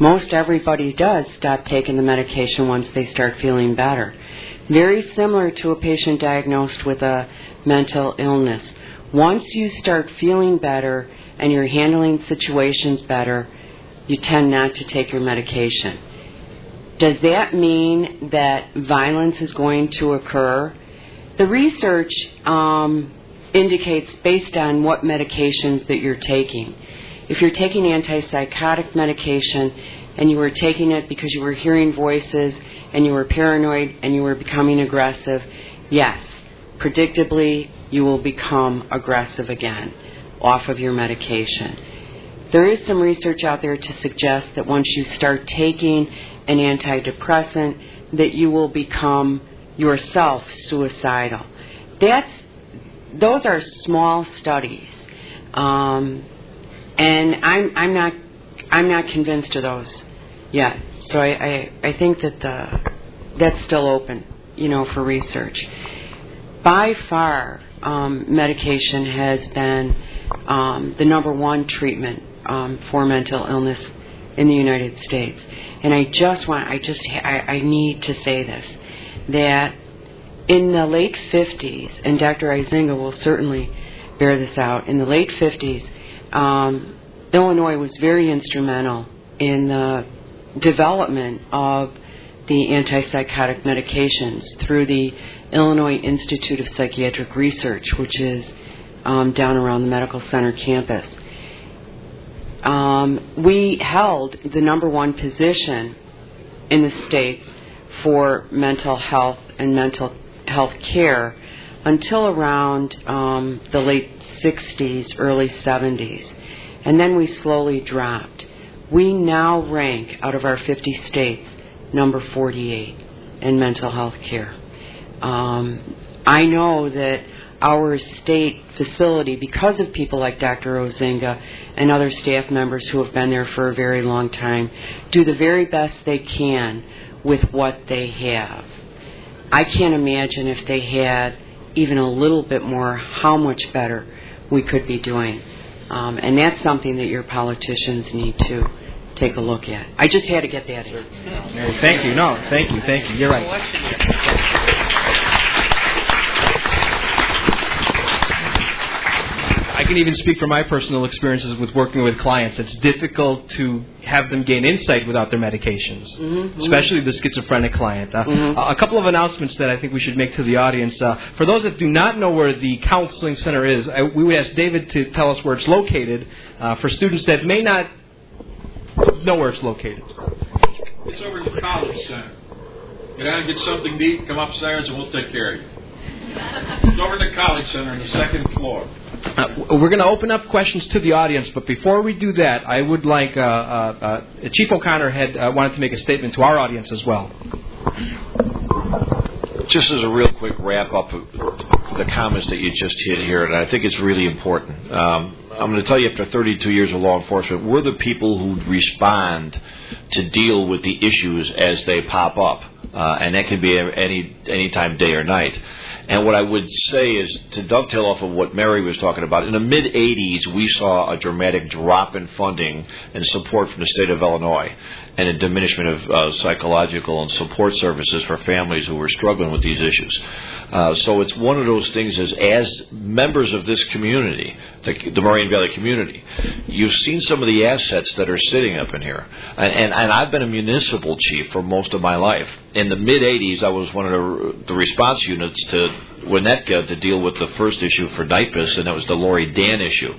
Most everybody does stop taking the medication once they start feeling better. Very similar to a patient diagnosed with a mental illness. Once you start feeling better and you're handling situations better, you tend not to take your medication. Does that mean that violence is going to occur? The research um, indicates based on what medications that you're taking. If you're taking antipsychotic medication and you were taking it because you were hearing voices and you were paranoid and you were becoming aggressive, yes, predictably you will become aggressive again off of your medication. There is some research out there to suggest that once you start taking an antidepressant, that you will become yourself suicidal. That's those are small studies, um, and I'm I'm not I'm not convinced of those yet. So I, I, I think that the that's still open, you know, for research. By far, um, medication has been um, the number one treatment um, for mental illness in the United States. And I just want, I just, I, I need to say this, that in the late 50s, and Dr. Izinga will certainly bear this out, in the late 50s, um, Illinois was very instrumental in the development of the antipsychotic medications through the Illinois Institute of Psychiatric Research, which is um, down around the medical center campus. Um, we held the number one position in the states for mental health and mental health care until around um, the late 60s, early 70s. And then we slowly dropped. We now rank out of our 50 states number 48 in mental health care. Um, I know that our state facility, because of people like Dr. Ozinga and other staff members who have been there for a very long time, do the very best they can with what they have. I can't imagine if they had even a little bit more how much better we could be doing. Um, and that's something that your politicians need to take a look at. I just had to get that in. Thank you. No, thank you. Thank you. You're right. I can even speak from my personal experiences with working with clients. It's difficult to have them gain insight without their medications, Mhm. especially the schizophrenic client. Uh, Mhm. A couple of announcements that I think we should make to the audience. Uh, for those that do not know where the counseling center is, I, we would ask David to tell us where it's located uh, for students that may not know where it's located. It's over at the College Center. Get down and get something to eat, come upstairs, and we'll take care of you. It's over at the College Center on the second floor. Uh, we're going to open up questions to the audience, but before we do that, I would like uh, uh, uh, Chief O'Connor had uh, wanted to make a statement to our audience as well. Just as a real quick wrap up of the comments that you just hit here, and I think it's really important. Um, I'm going to tell you, after 32 years of law enforcement, we're the people who respond to deal with the issues as they pop up, uh, and that can be any any time, day or night. And what I would say is to dovetail off of what Mary was talking about. In the mid 80s, we saw a dramatic drop in funding and support from the state of Illinois, and a diminishment of uh, psychological and support services for families who were struggling with these issues. Uh, so it's one of those things as as members of this community, the, the Valley community, you've seen some of the assets that are sitting up in here, and, and and I've been a municipal chief for most of my life. In the mid '80s, I was one of the, the response units to Winnetka to deal with the first issue for NIPAS, and that was the Laurie Dann issue.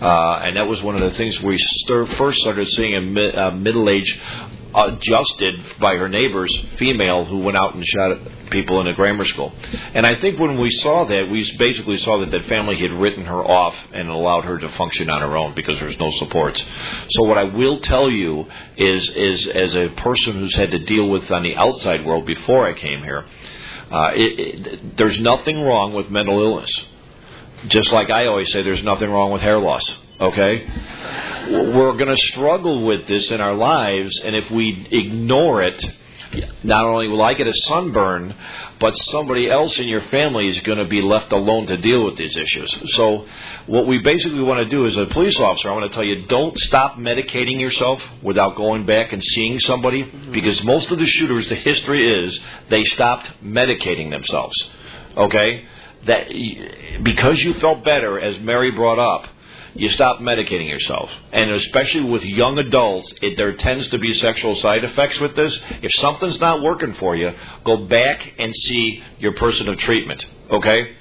Uh, and that was one of the things we stir, first started seeing a, mi- a middle-aged, adjusted by her neighbors, female who went out and shot people in a grammar school. And I think when we saw that, we basically saw that that family had written her off and allowed her to function on her own because there's no supports. So what I will tell you is, is as a person who's had to deal with on the outside world before I came here, uh, it, it, there's nothing wrong with mental illness. Just like I always say, there's nothing wrong with hair loss. Okay? We're going to struggle with this in our lives, and if we ignore it, not only will I get a sunburn, but somebody else in your family is going to be left alone to deal with these issues. So, what we basically want to do as a police officer, I want to tell you don't stop medicating yourself without going back and seeing somebody, mm-hmm. because most of the shooters, the history is they stopped medicating themselves. Okay? That because you felt better, as Mary brought up, you stop medicating yourself. And especially with young adults, it, there tends to be sexual side effects with this. If something's not working for you, go back and see your person of treatment. Okay?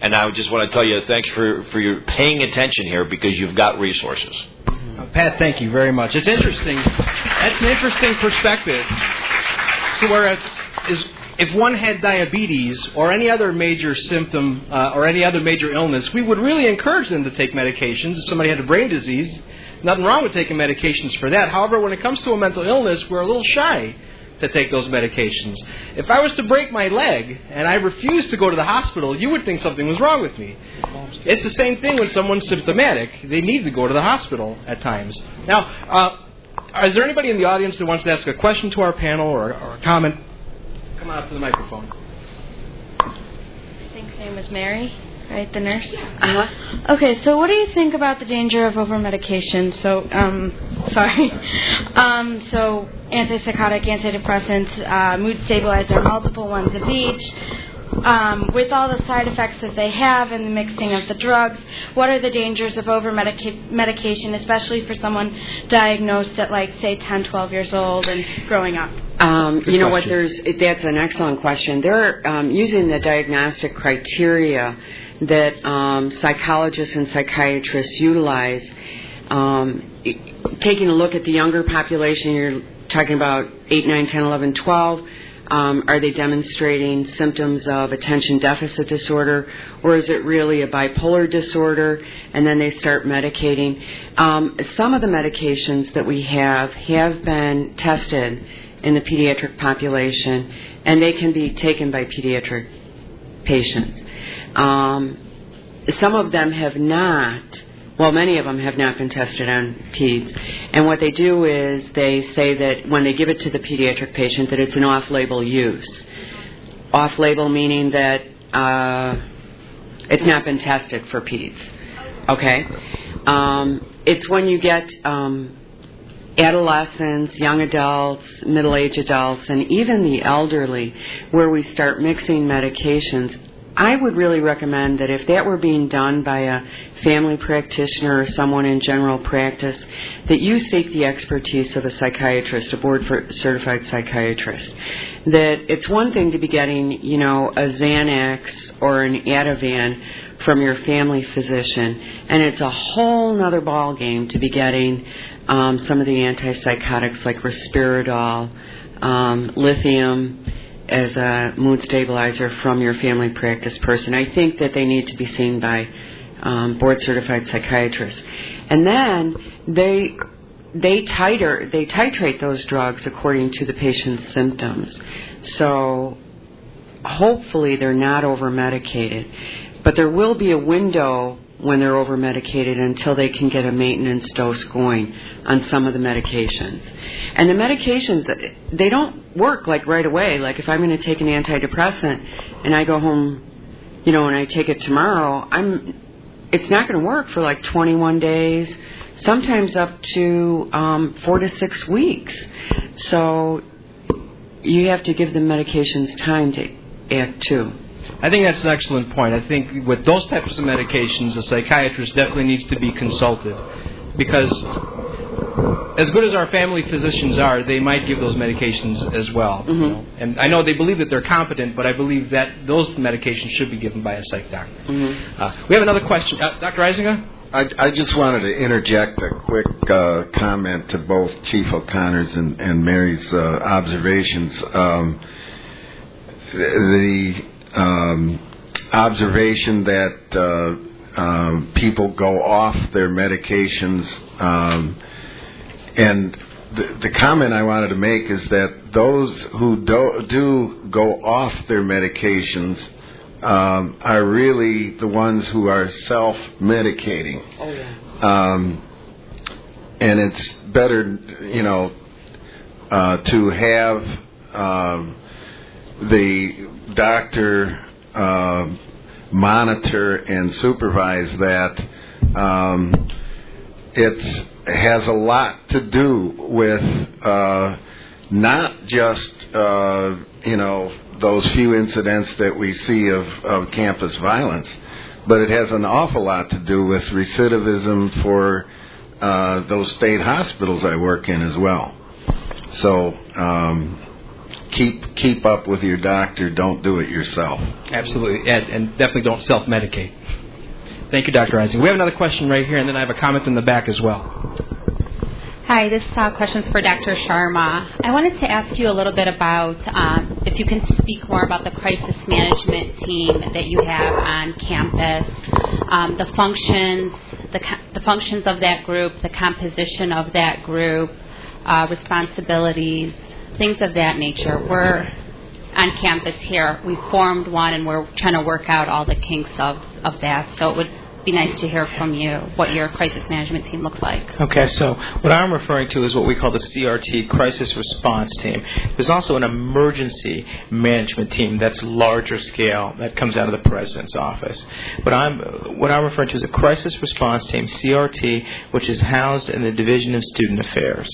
And I just want to tell you thanks for, for your paying attention here because you've got resources. Uh, Pat, thank you very much. It's interesting. That's an interesting perspective. So, whereas is if one had diabetes or any other major symptom uh, or any other major illness, we would really encourage them to take medications. If somebody had a brain disease, nothing wrong with taking medications for that. However, when it comes to a mental illness, we're a little shy to take those medications. If I was to break my leg and I refused to go to the hospital, you would think something was wrong with me. It's the same thing when someone's symptomatic. They need to go to the hospital at times. Now, uh, is there anybody in the audience that wants to ask a question to our panel or, or a comment? Come on up to the microphone. I think her name was Mary, right? The nurse. Uh-huh. Okay, so what do you think about the danger of over medication? So, um, sorry. Um, so, antipsychotic, antidepressants, uh, mood stabilizer, multiple ones of each. Um, with all the side effects that they have and the mixing of the drugs, what are the dangers of over medication, especially for someone diagnosed at, like, say, 10, 12 years old and growing up? Um, you know what? There's that's an excellent question. They're um, using the diagnostic criteria that um, psychologists and psychiatrists utilize. Um, taking a look at the younger population, you're talking about 8, 9, 10, 11, 12. Um, are they demonstrating symptoms of attention deficit disorder, or is it really a bipolar disorder? And then they start medicating. Um, some of the medications that we have have been tested in the pediatric population, and they can be taken by pediatric patients. Um, some of them have not. Well, many of them have not been tested on peds. And what they do is they say that when they give it to the pediatric patient that it's an off-label use. Off-label meaning that uh, It's not been tested for peds. Okay? Um, it's when you get um, adolescents, young adults, middle aged adults, and even the elderly where we start mixing medications. I would really recommend that if that were being done by a family practitioner or someone in general practice, that you seek the expertise of a psychiatrist, a board certified psychiatrist. That it's one thing to be getting, you know, a Xanax or an Ativan from your family physician, and it's a whole other ball game to be getting um, some of the antipsychotics like risperidol, um, lithium as a mood stabilizer from your family practice person. I think that they need to be seen by um, board certified psychiatrists. And then they they titer they titrate those drugs according to the patient's symptoms. So hopefully they're not over medicated. But there will be a window when they're over medicated until they can get a maintenance dose going on some of the medications. And the medications, they don't work like right away. Like if I'm going to take an antidepressant and I go home, you know, and I take it tomorrow, I'm, it's not going to work for like 21 days, sometimes up to um, four to six weeks. So you have to give the medications time to act too. I think that's an excellent point. I think with those types of medications, a psychiatrist definitely needs to be consulted because as good as our family physicians are, they might give those medications as well. Mm-hmm. You know? And I know they believe that they're competent, but I believe that those medications should be given by a psych doctor. Mm-hmm. Uh, we have another question. Uh, Dr. Eisinger? I, I, just wanted to interject a quick uh, comment to both Chief O'Connor's and, and Mary's uh, observations. Um, the um, observation that uh, uh, people go off their medications, um, and the, the, comment I wanted to make is that those who do, do go off their medications um, are really the ones who are self-medicating. Oh yeah. Um, and it's better, you know, uh, to have um, the doctor uh, monitor and supervise that. Um, it has a lot to do with uh, not just uh, you know those few incidents that we see of, of campus violence, but it has an awful lot to do with recidivism for uh, those state hospitals I work in as well. So um, keep keep up with your doctor. Don't do it yourself. Absolutely, and, and definitely don't self medicate. Thank you, Dr. Eisinger. We have another question right here, and then I have a comment in the back as well. Hi, this uh, question's for Dr. Sharma. I wanted to ask you a little bit about um, if you can speak more about the crisis management team that you have on campus, um, the functions, the, the, functions of that group, the composition of that group, uh, responsibilities, things of that nature. We're on campus here. We formed one, and we're trying to work out all the kinks of, of that. So it would be nice to hear from you what your crisis management team looks like. Okay, so what I'm referring to is what we call the CRT Crisis Response Team. There's also an emergency management team that's larger scale that comes out of the president's office. What I'm what I'm referring to is a crisis response team, CRT, which is housed in the Division of Student Affairs.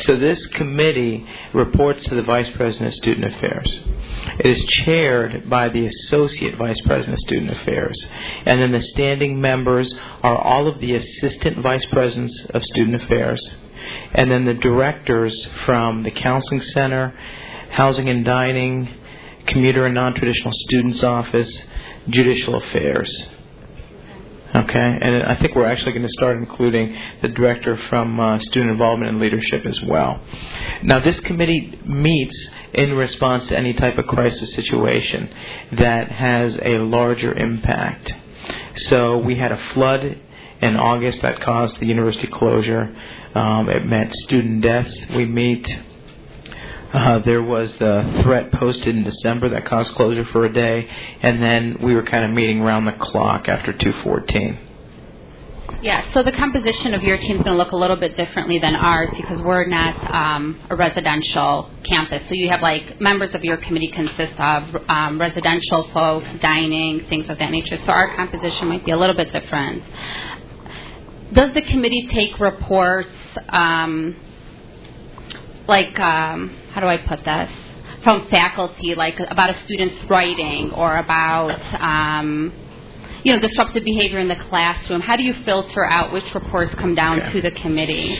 So this committee reports to the Vice President of Student Affairs. It is chaired by the Associate Vice President of Student Affairs. And then the standing members are all of the Assistant Vice Presidents of Student Affairs. And then the directors from the Counseling Center, Housing and Dining, Commuter and Non-Traditional Students Office, Judicial Affairs. Okay, and I think we're actually going to start including the director from uh, student involvement and leadership as well. Now, this committee meets in response to any type of crisis situation that has a larger impact. So, we had a flood in August that caused the university closure. Um, it meant student deaths. We meet uh, there was the threat posted in December that caused closure for a day, and then we were kind of meeting around the clock after 214. Yeah, so the composition of your team is going to look a little bit differently than ours because we're not um, a residential campus. So you have like members of your committee consist of um, residential folks, dining, things of that nature. So our composition might be a little bit different. Does the committee take reports, um, like, um, how do I put this? From faculty, like about a student's writing or about um, you know, disruptive behavior in the classroom? How do you filter out which reports come down okay. to the committee?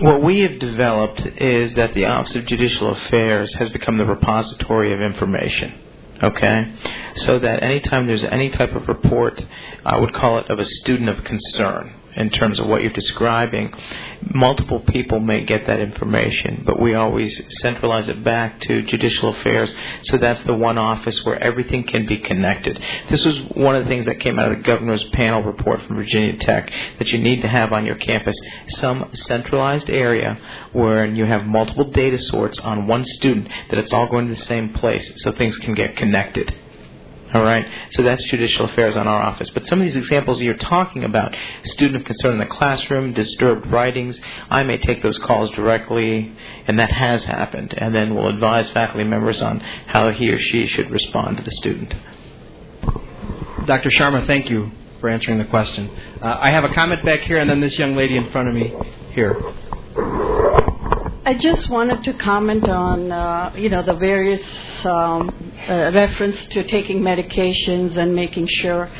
What we have developed is that the Office of Judicial Affairs has become the repository of information. Okay? So that anytime there's any type of report, I would call it of a student of concern in terms of what you're describing. Multiple people may get that information, but we always centralize it back to judicial affairs. So that's the one office where everything can be connected. This was one of the things that came out of the governor's panel report from Virginia Tech that you need to have on your campus some centralized area where you have multiple data sorts on one student that it's all going to the same place so things can get connected. All right? So that's judicial affairs on our office. But some of these examples you're talking about, student of concern in the classroom, disturbed writings, I may take those calls directly, and that has happened, and then we'll advise faculty members on how he or she should respond to the student. Dr. Sharma, thank you for answering the question. Uh, I have a comment back here, and then this young lady in front of me here. I just wanted to comment on, uh, you know, the various um, uh, reference to taking medications and making sure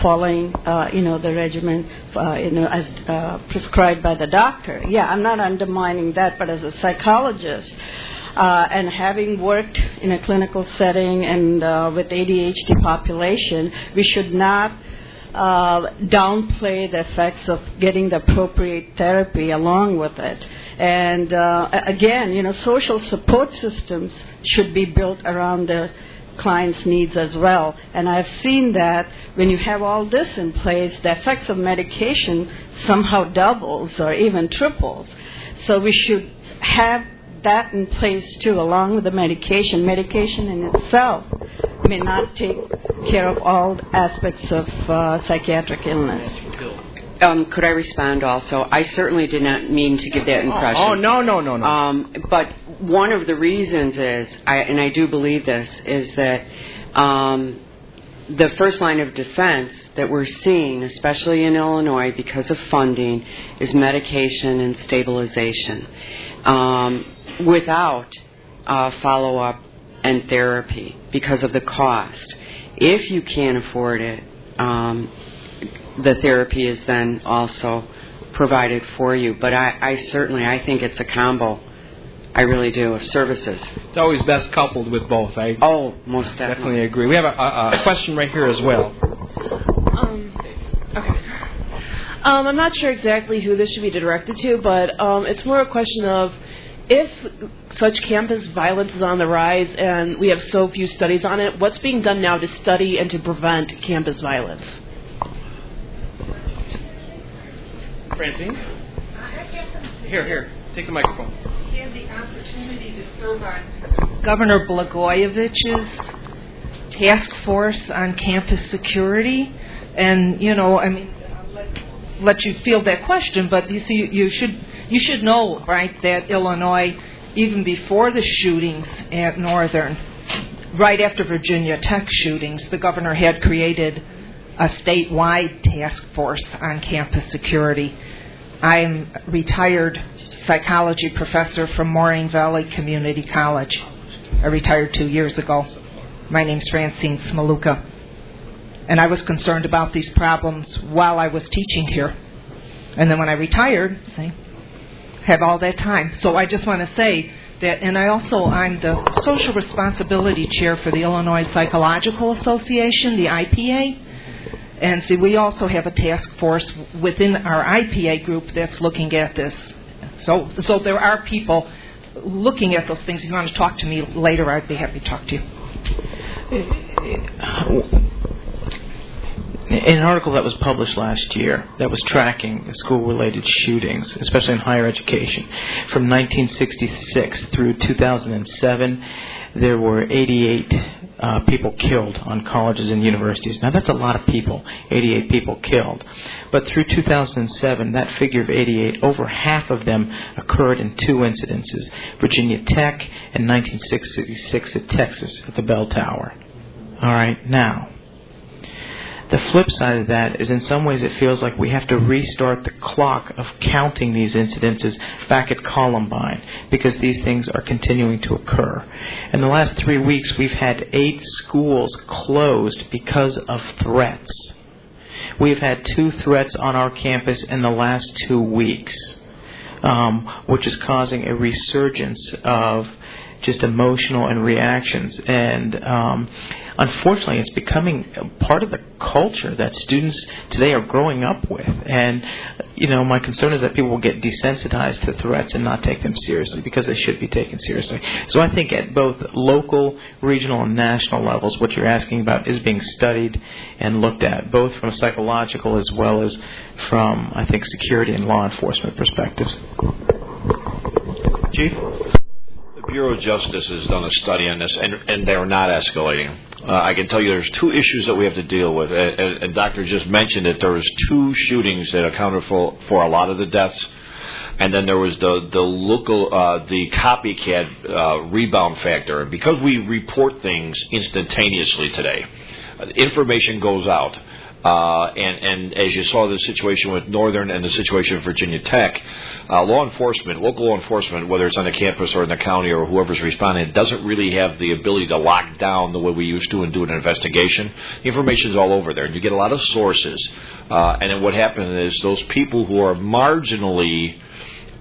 following, uh, you know, the regimen, uh, you know, as uh, prescribed by the doctor. Yeah, I'm not undermining that, but as a psychologist, uh, and having worked in a clinical setting and uh, with ADHD population, we should not uh, downplay the effects of getting the appropriate therapy along with it. And uh, again, you know, social support systems should be built around the client's needs as well. And I've seen that when you have all this in place, the effects of medication somehow doubles or even triples. So we should have that in place too, along with the medication. Medication in itself may not take care of all aspects of uh, psychiatric illness. Um, could I respond also? I certainly did not mean to give that impression. Oh, oh no, no, no, no. Um, but one of the reasons is, I, and I do believe this, is that um, the first line of defense that we're seeing, especially in Illinois, because of funding, is medication and stabilization. Um, without uh, follow up and therapy because of the cost. If you can't afford it, um, the therapy is then also provided for you. But I, I certainly I think it's a combo. I really do of services. It's always best coupled with both. I oh most definitely, definitely agree. We have a, a, a question right here as well. Um, okay. Um, I'm not sure exactly who this should be directed to, but um, it's more a question of if such campus violence is on the rise and we have so few studies on it, what's being done now to study and to prevent campus violence? Francine? Here, here. Take the microphone. Had the opportunity to serve on Governor Blagojevich's task force on campus security. And, you know, I mean, I'll let, let you field that question, but you see, you should you should know, right, that Illinois, even before the shootings at Northern, right after Virginia Tech shootings, the governor had created a statewide task force on campus security. I'm a retired psychology professor from Moraine Valley Community College. I retired two years ago. My name's Francine Smaluka. And I was concerned about these problems while I was teaching here. And then when I retired, see, have all that time. So I just want to say that, and I also I'm the social responsibility chair for the Illinois Psychological Association, the IPA. And see, we also have a task force within our IPA group that's looking at this. So, so there are people looking at those things. If you want to talk to me later, I'd be happy to talk to you. Uh, uh, in an article that was published last year that was tracking school related shootings, especially in higher education, from 1966 through 2007, there were 88 uh, people killed on colleges and universities. Now, that's a lot of people, 88 people killed. But through 2007, that figure of 88, over half of them occurred in two incidences Virginia Tech and 1966 at Texas at the Bell Tower. All right, now, the flip side of that is in some ways it feels like we have to restart the clock of counting these incidences back at Columbine because these things are continuing to occur. In the last three weeks, we've had eight schools closed because of threats. We've had two threats on our campus in the last two weeks, um, which is causing a resurgence of just emotional and reactions. And um, unfortunately, it's becoming part of the culture that students today are growing up with. And, you know, my concern is that people will get desensitized to threats and not take them seriously because they should be taken seriously. So I think at both local, regional, and national levels, what you're asking about is being studied and looked at, both from a psychological as well as from, I think, security and law enforcement perspectives. Chief? Bureau of Justice has done a study on this, and, and they're not escalating. Uh, I can tell you there's two issues that we have to deal with, and, and, Doctor just mentioned that there was two shootings that accounted for for a lot of the deaths, and then there was the the local uh, the copycat uh, rebound factor. And because we report things instantaneously today, uh, information goes out. Uh, and, and as you saw the situation with Northern and the situation with Virginia Tech, uh, law enforcement, local law enforcement, whether it's on the campus or in the county or whoever's responding, doesn't really have the ability to lock down the way we used to and do an investigation. The information's all over there, and you get a lot of sources. Uh, and then what happens is those people who are marginally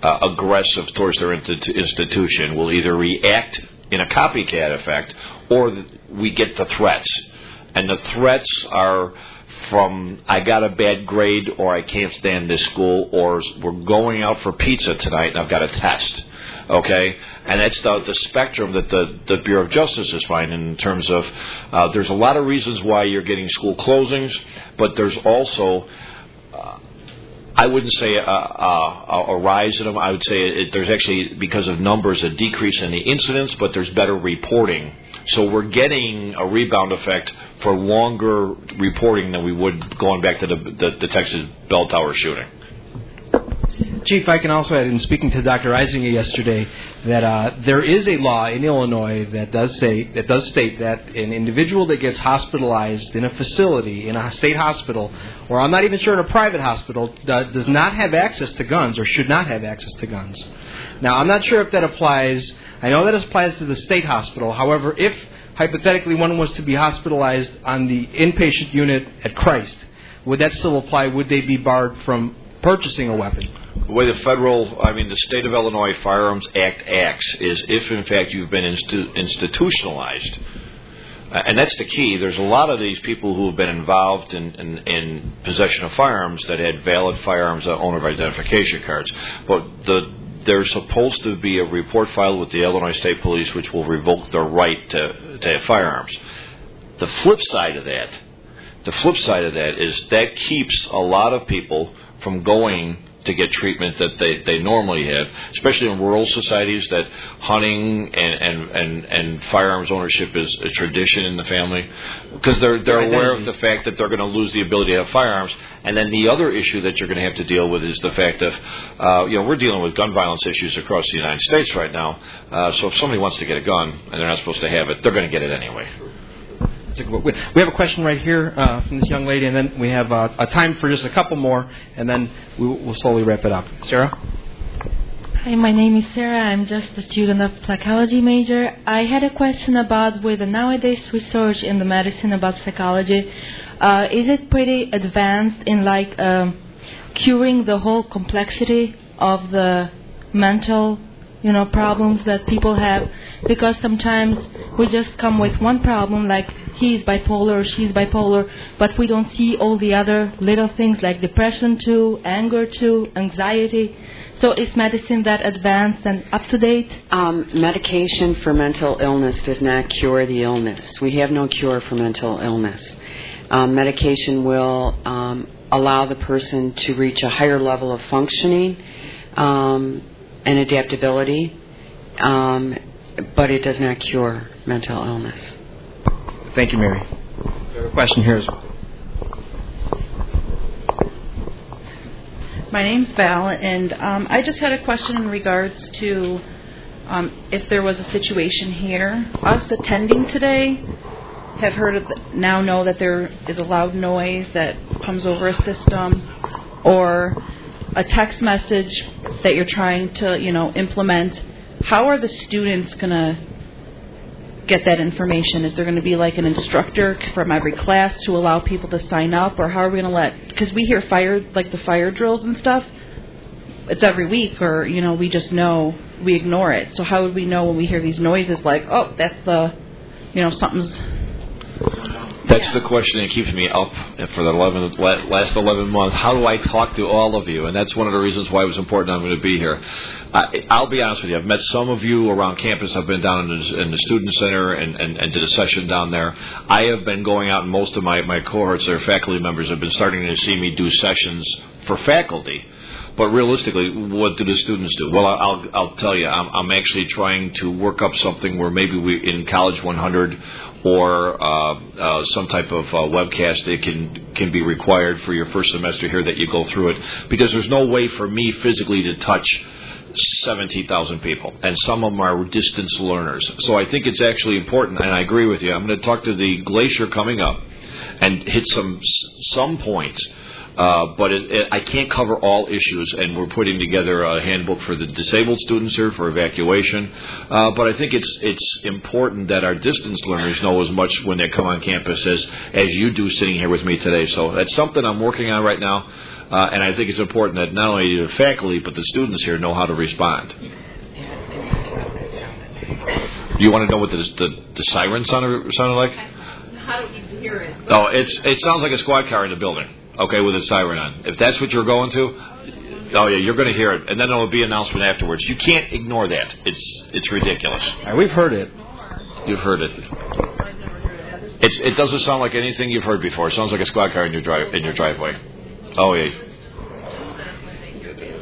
uh, aggressive towards their institution will either react in a copycat effect, or we get the threats. And the threats are from I got a bad grade or I can't stand this school or we're going out for pizza tonight and I've got a test. Okay, and that's the, the spectrum that the, the Bureau of Justice is finding in terms of uh, there's a lot of reasons why you're getting school closings, but there's also uh, I wouldn't say a, a, a, rise in them. I would say it, there's actually because of numbers a decrease in the incidents, but there's better reporting so we're getting a rebound effect for longer reporting than we would going back to the, the, the Texas Bell Tower shooting. Chief, I can also add in speaking to Dr. Eisinger yesterday that uh, there is a law in Illinois that does say that does state that an individual that gets hospitalized in a facility in a state hospital, or I'm not even sure in a private hospital, does not have access to guns or should not have access to guns. Now, I'm not sure if that applies I know that applies to the state hospital. However, if hypothetically one was to be hospitalized on the inpatient unit at Christ, would that still apply? Would they be barred from purchasing a weapon? The way the federal, I mean, the state of Illinois Firearms Act acts is if, in fact, you've been institu- institutionalized. And that's the key. There's a lot of these people who have been involved in, in, in possession of firearms that had valid firearms uh, owner identification cards. But the there's supposed to be a report filed with the Illinois State Police which will revoke their right to, to have firearms. The flip side of that, the flip side of that is that keeps a lot of people from going to get treatment that they, they normally have, especially in rural societies that hunting and, and, and, and firearms ownership is a tradition in the family because they're, they're aware of the fact that they're going to lose the ability to have firearms. And then the other issue that you're going to have to deal with is the fact of, uh, you know, we're dealing with gun violence issues across the United States right now. Uh, so if somebody wants to get a gun and they're not supposed to have it, they're going to get it anyway. We have a question right here uh, from this young lady, and then we have uh, a time for just a couple more, and then we will slowly wrap it up. Sarah? Hi, my name is Sarah. I'm just a student of psychology major. I had a question about with the nowadays research in the medicine about psychology. Uh, is it pretty advanced in like um, curing the whole complexity of the mental you know problems that people have. Because sometimes we just come with one problem like he's bipolar or she's bipolar but we don't see all the other little things like depression too anger too anxiety. So is medicine that advanced and up to date? Um, medication for mental illness does not cure the illness. We have no cure for mental illness. Um, medication will um, allow the person to reach a higher level of functioning um, and adaptability, um, but it does not cure mental illness. Thank you, Mary. We have a question here as well. My name's Val, and um, I just had a question in regards to um, if there was a situation here. Us attending today have heard of, now know that there is a loud noise that comes over a system, or a text message that you're trying to, you know, implement. How are the students going to get that information? Is there going to be like an instructor from every class to allow people to sign up, or how are we going to let? Because we hear fire, like the fire drills and stuff. It's every week, or you know, we just know we ignore it. So how would we know when we hear these noises? Like, oh, that's the, you know, something's. That's the question that keeps me up for the 11, last 11 months. How do I talk to all of you? And that's one of the reasons why it was important I'm going to be here. I, I'll be honest with you. I've met some of you around campus. I've been down in the, in the student center and, and, and did a session down there. I have been going out, and most of my, my cohorts, their faculty members, have been starting to see me do sessions for faculty. But realistically, what do the students do? Well, I'll I'll tell you, I'm I'm actually trying to work up something where maybe we in College 100 or uh, uh, some type of uh, webcast that can can be required for your first semester here that you go through it because there's no way for me physically to touch 17,000 people, and some of them are distance learners. So I think it's actually important, and I agree with you. I'm going to talk to the glacier coming up and hit some some points uh, but it, it, I can't cover all issues, and we're putting together a handbook for the disabled students here for evacuation. Uh, but I think it's it's important that our distance learners know as much when they come on campus as as you do sitting here with me today. So that's something I'm working on right now, uh, and I think it's important that not only the faculty but the students here know how to respond. Do You want to know what the the, the siren sounded, sounded like? How do you hear it? Oh, it's it sounds like a squad car in the building okay, with a siren on. If that's what you're going to, oh yeah, you're going to hear it, and then there will be an announcement afterwards. You can't ignore that. It's it's ridiculous. Right, we've heard it. You've heard it. It's, it doesn't sound like anything you've heard before. It sounds like a squad car in your drive in your driveway. Oh yeah.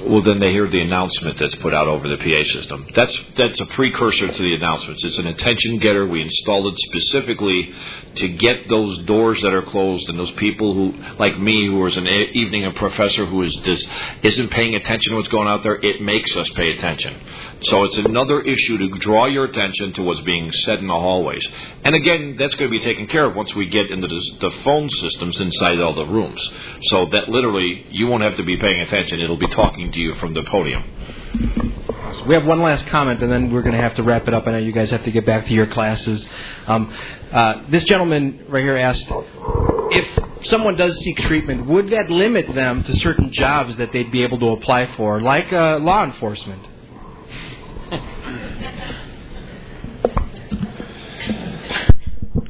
Well, then they hear the announcement that's put out over the PA system. That's that's a precursor to the announcements. It's an attention getter. We installed it specifically to get those doors that are closed and those people who, like me, who is an evening a professor who is just isn't paying attention to what's going out there. It makes us pay attention. So it's another issue to draw your attention to what's being said in the hallways. And again, that's going to be taken care of once we get into the, the phone systems inside all the rooms. So that literally, you won't have to be paying attention. It'll be talking to you from the podium. We have one last comment, and then we're going to have to wrap it up. I know you guys have to get back to your classes. Um, uh, this gentleman right here asked if someone does seek treatment, would that limit them to certain jobs that they'd be able to apply for, like uh, law enforcement?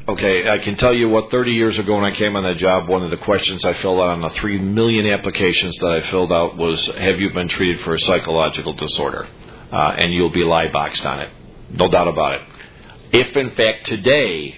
Okay, I can tell you what 30 years ago when I came on that job, one of the questions I filled out on the 3 million applications that I filled out was Have you been treated for a psychological disorder? Uh, and you'll be lie boxed on it. No doubt about it. If in fact today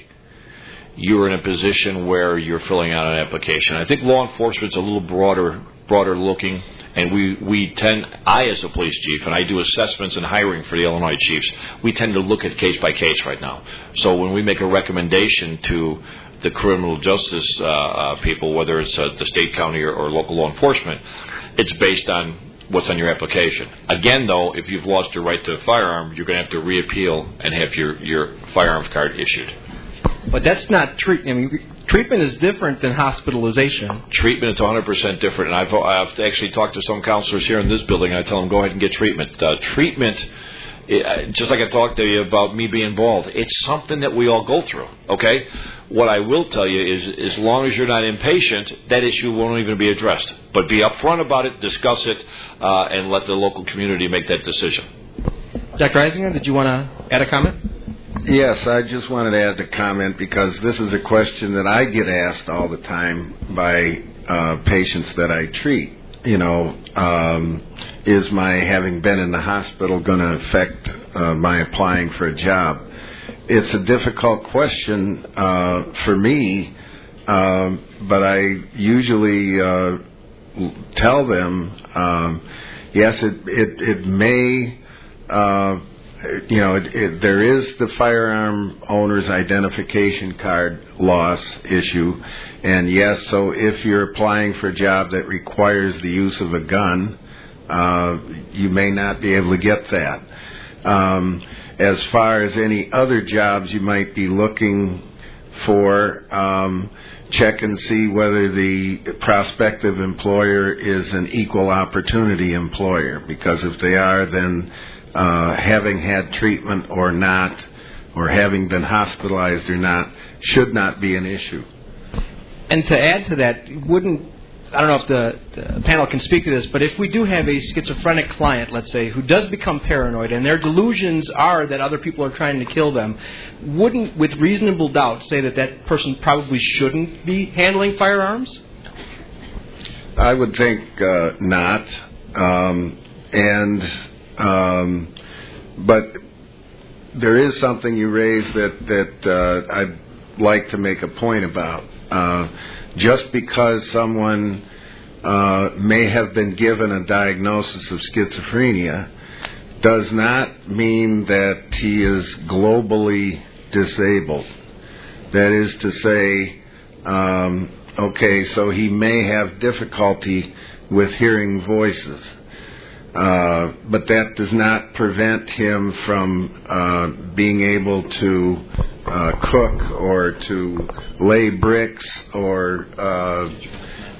you're in a position where you're filling out an application, I think law enforcement's a little broader, broader looking and we, we tend, I as a police chief, and I do assessments and hiring for the Illinois chiefs, we tend to look at case by case right now. So when we make a recommendation to the criminal justice uh, uh, people, whether it's uh, the state, county, or, or local law enforcement, it's based on what's on your application. Again, though, if you've lost your right to a firearm, you're going to have to reappeal and have your, your firearms card issued. But that's not treatment. I mean, treatment is different than hospitalization. Treatment is 100% different. And I've, I've actually talked to some counselors here in this building. I tell them, go ahead and get treatment. Uh, treatment, just like I talked to you about me being bald, it's something that we all go through, okay? What I will tell you is, as long as you're not impatient, that issue won't even be addressed. But be upfront about it, discuss it, uh, and let the local community make that decision. Dr. Eisinger, did you want to add a comment? Yes, I just wanted to add a comment because this is a question that I get asked all the time by uh, patients that I treat. You know, um, is my having been in the hospital going to affect uh, my applying for a job? It's a difficult question uh, for me um, but I usually uh, tell them, um, yes, it it, it may. You know, it, it, there is the firearm owner's identification card loss issue, and yes, so if you're applying for a job that requires the use of a gun, uh, you may not be able to get that. Um, as far as any other jobs you might be looking for, um, check and see whether the prospective employer is an equal opportunity employer. Because if they are, then uh, having had treatment or not, or having been hospitalized or not, should not be an issue. And to add to that, wouldn't I don't know if the, the, panel can speak to this, but if we do have a schizophrenic client, let's say, who does become paranoid and their delusions are that other people are trying to kill them, wouldn't, with reasonable doubt, say that that person probably shouldn't be handling firearms? I would think uh, not. Um, and um, but there is something you raised that that uh, I'd like to make a point about. Uh, just because someone uh, may have been given a diagnosis of schizophrenia does not mean that he is globally disabled. That is to say, um, okay, so he may have difficulty with hearing voices. Uh, but that does not prevent him from uh, being able to uh, cook or to lay bricks or uh,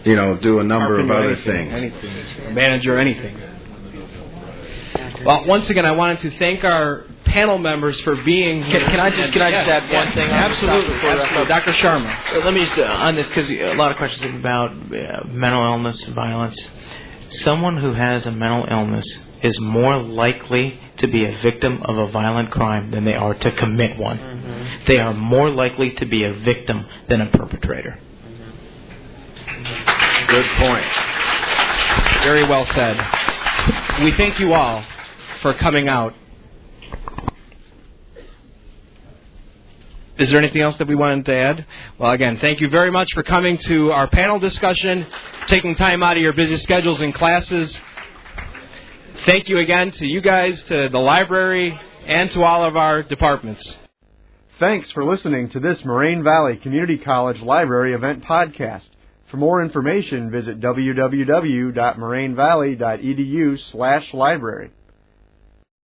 you know do a number of other anything, things. Anything, manager, anything. Well, once again, I wanted to thank our panel members for being here. Can, can I just can I just yes, add yes, one thing? Absolutely, absolutely. Dr. Sharma. Uh, Let me just uh, on this because a lot of questions about uh, mental illness and violence. Someone who has a mental illness is more likely to be a victim of a violent crime than they are to commit one. Mm-hmm. They are more likely to be a victim than a perpetrator. Good point. Very well said. We thank you all for coming out. Is there anything else that we wanted to add? Well, again, thank you very much for coming to our panel discussion, taking time out of your busy schedules and classes. Thank you again to you guys, to the library, and to all of our departments. Thanks for listening to this Moraine Valley Community College Library event podcast. For more information, visit www.morainevalley.edu slash library.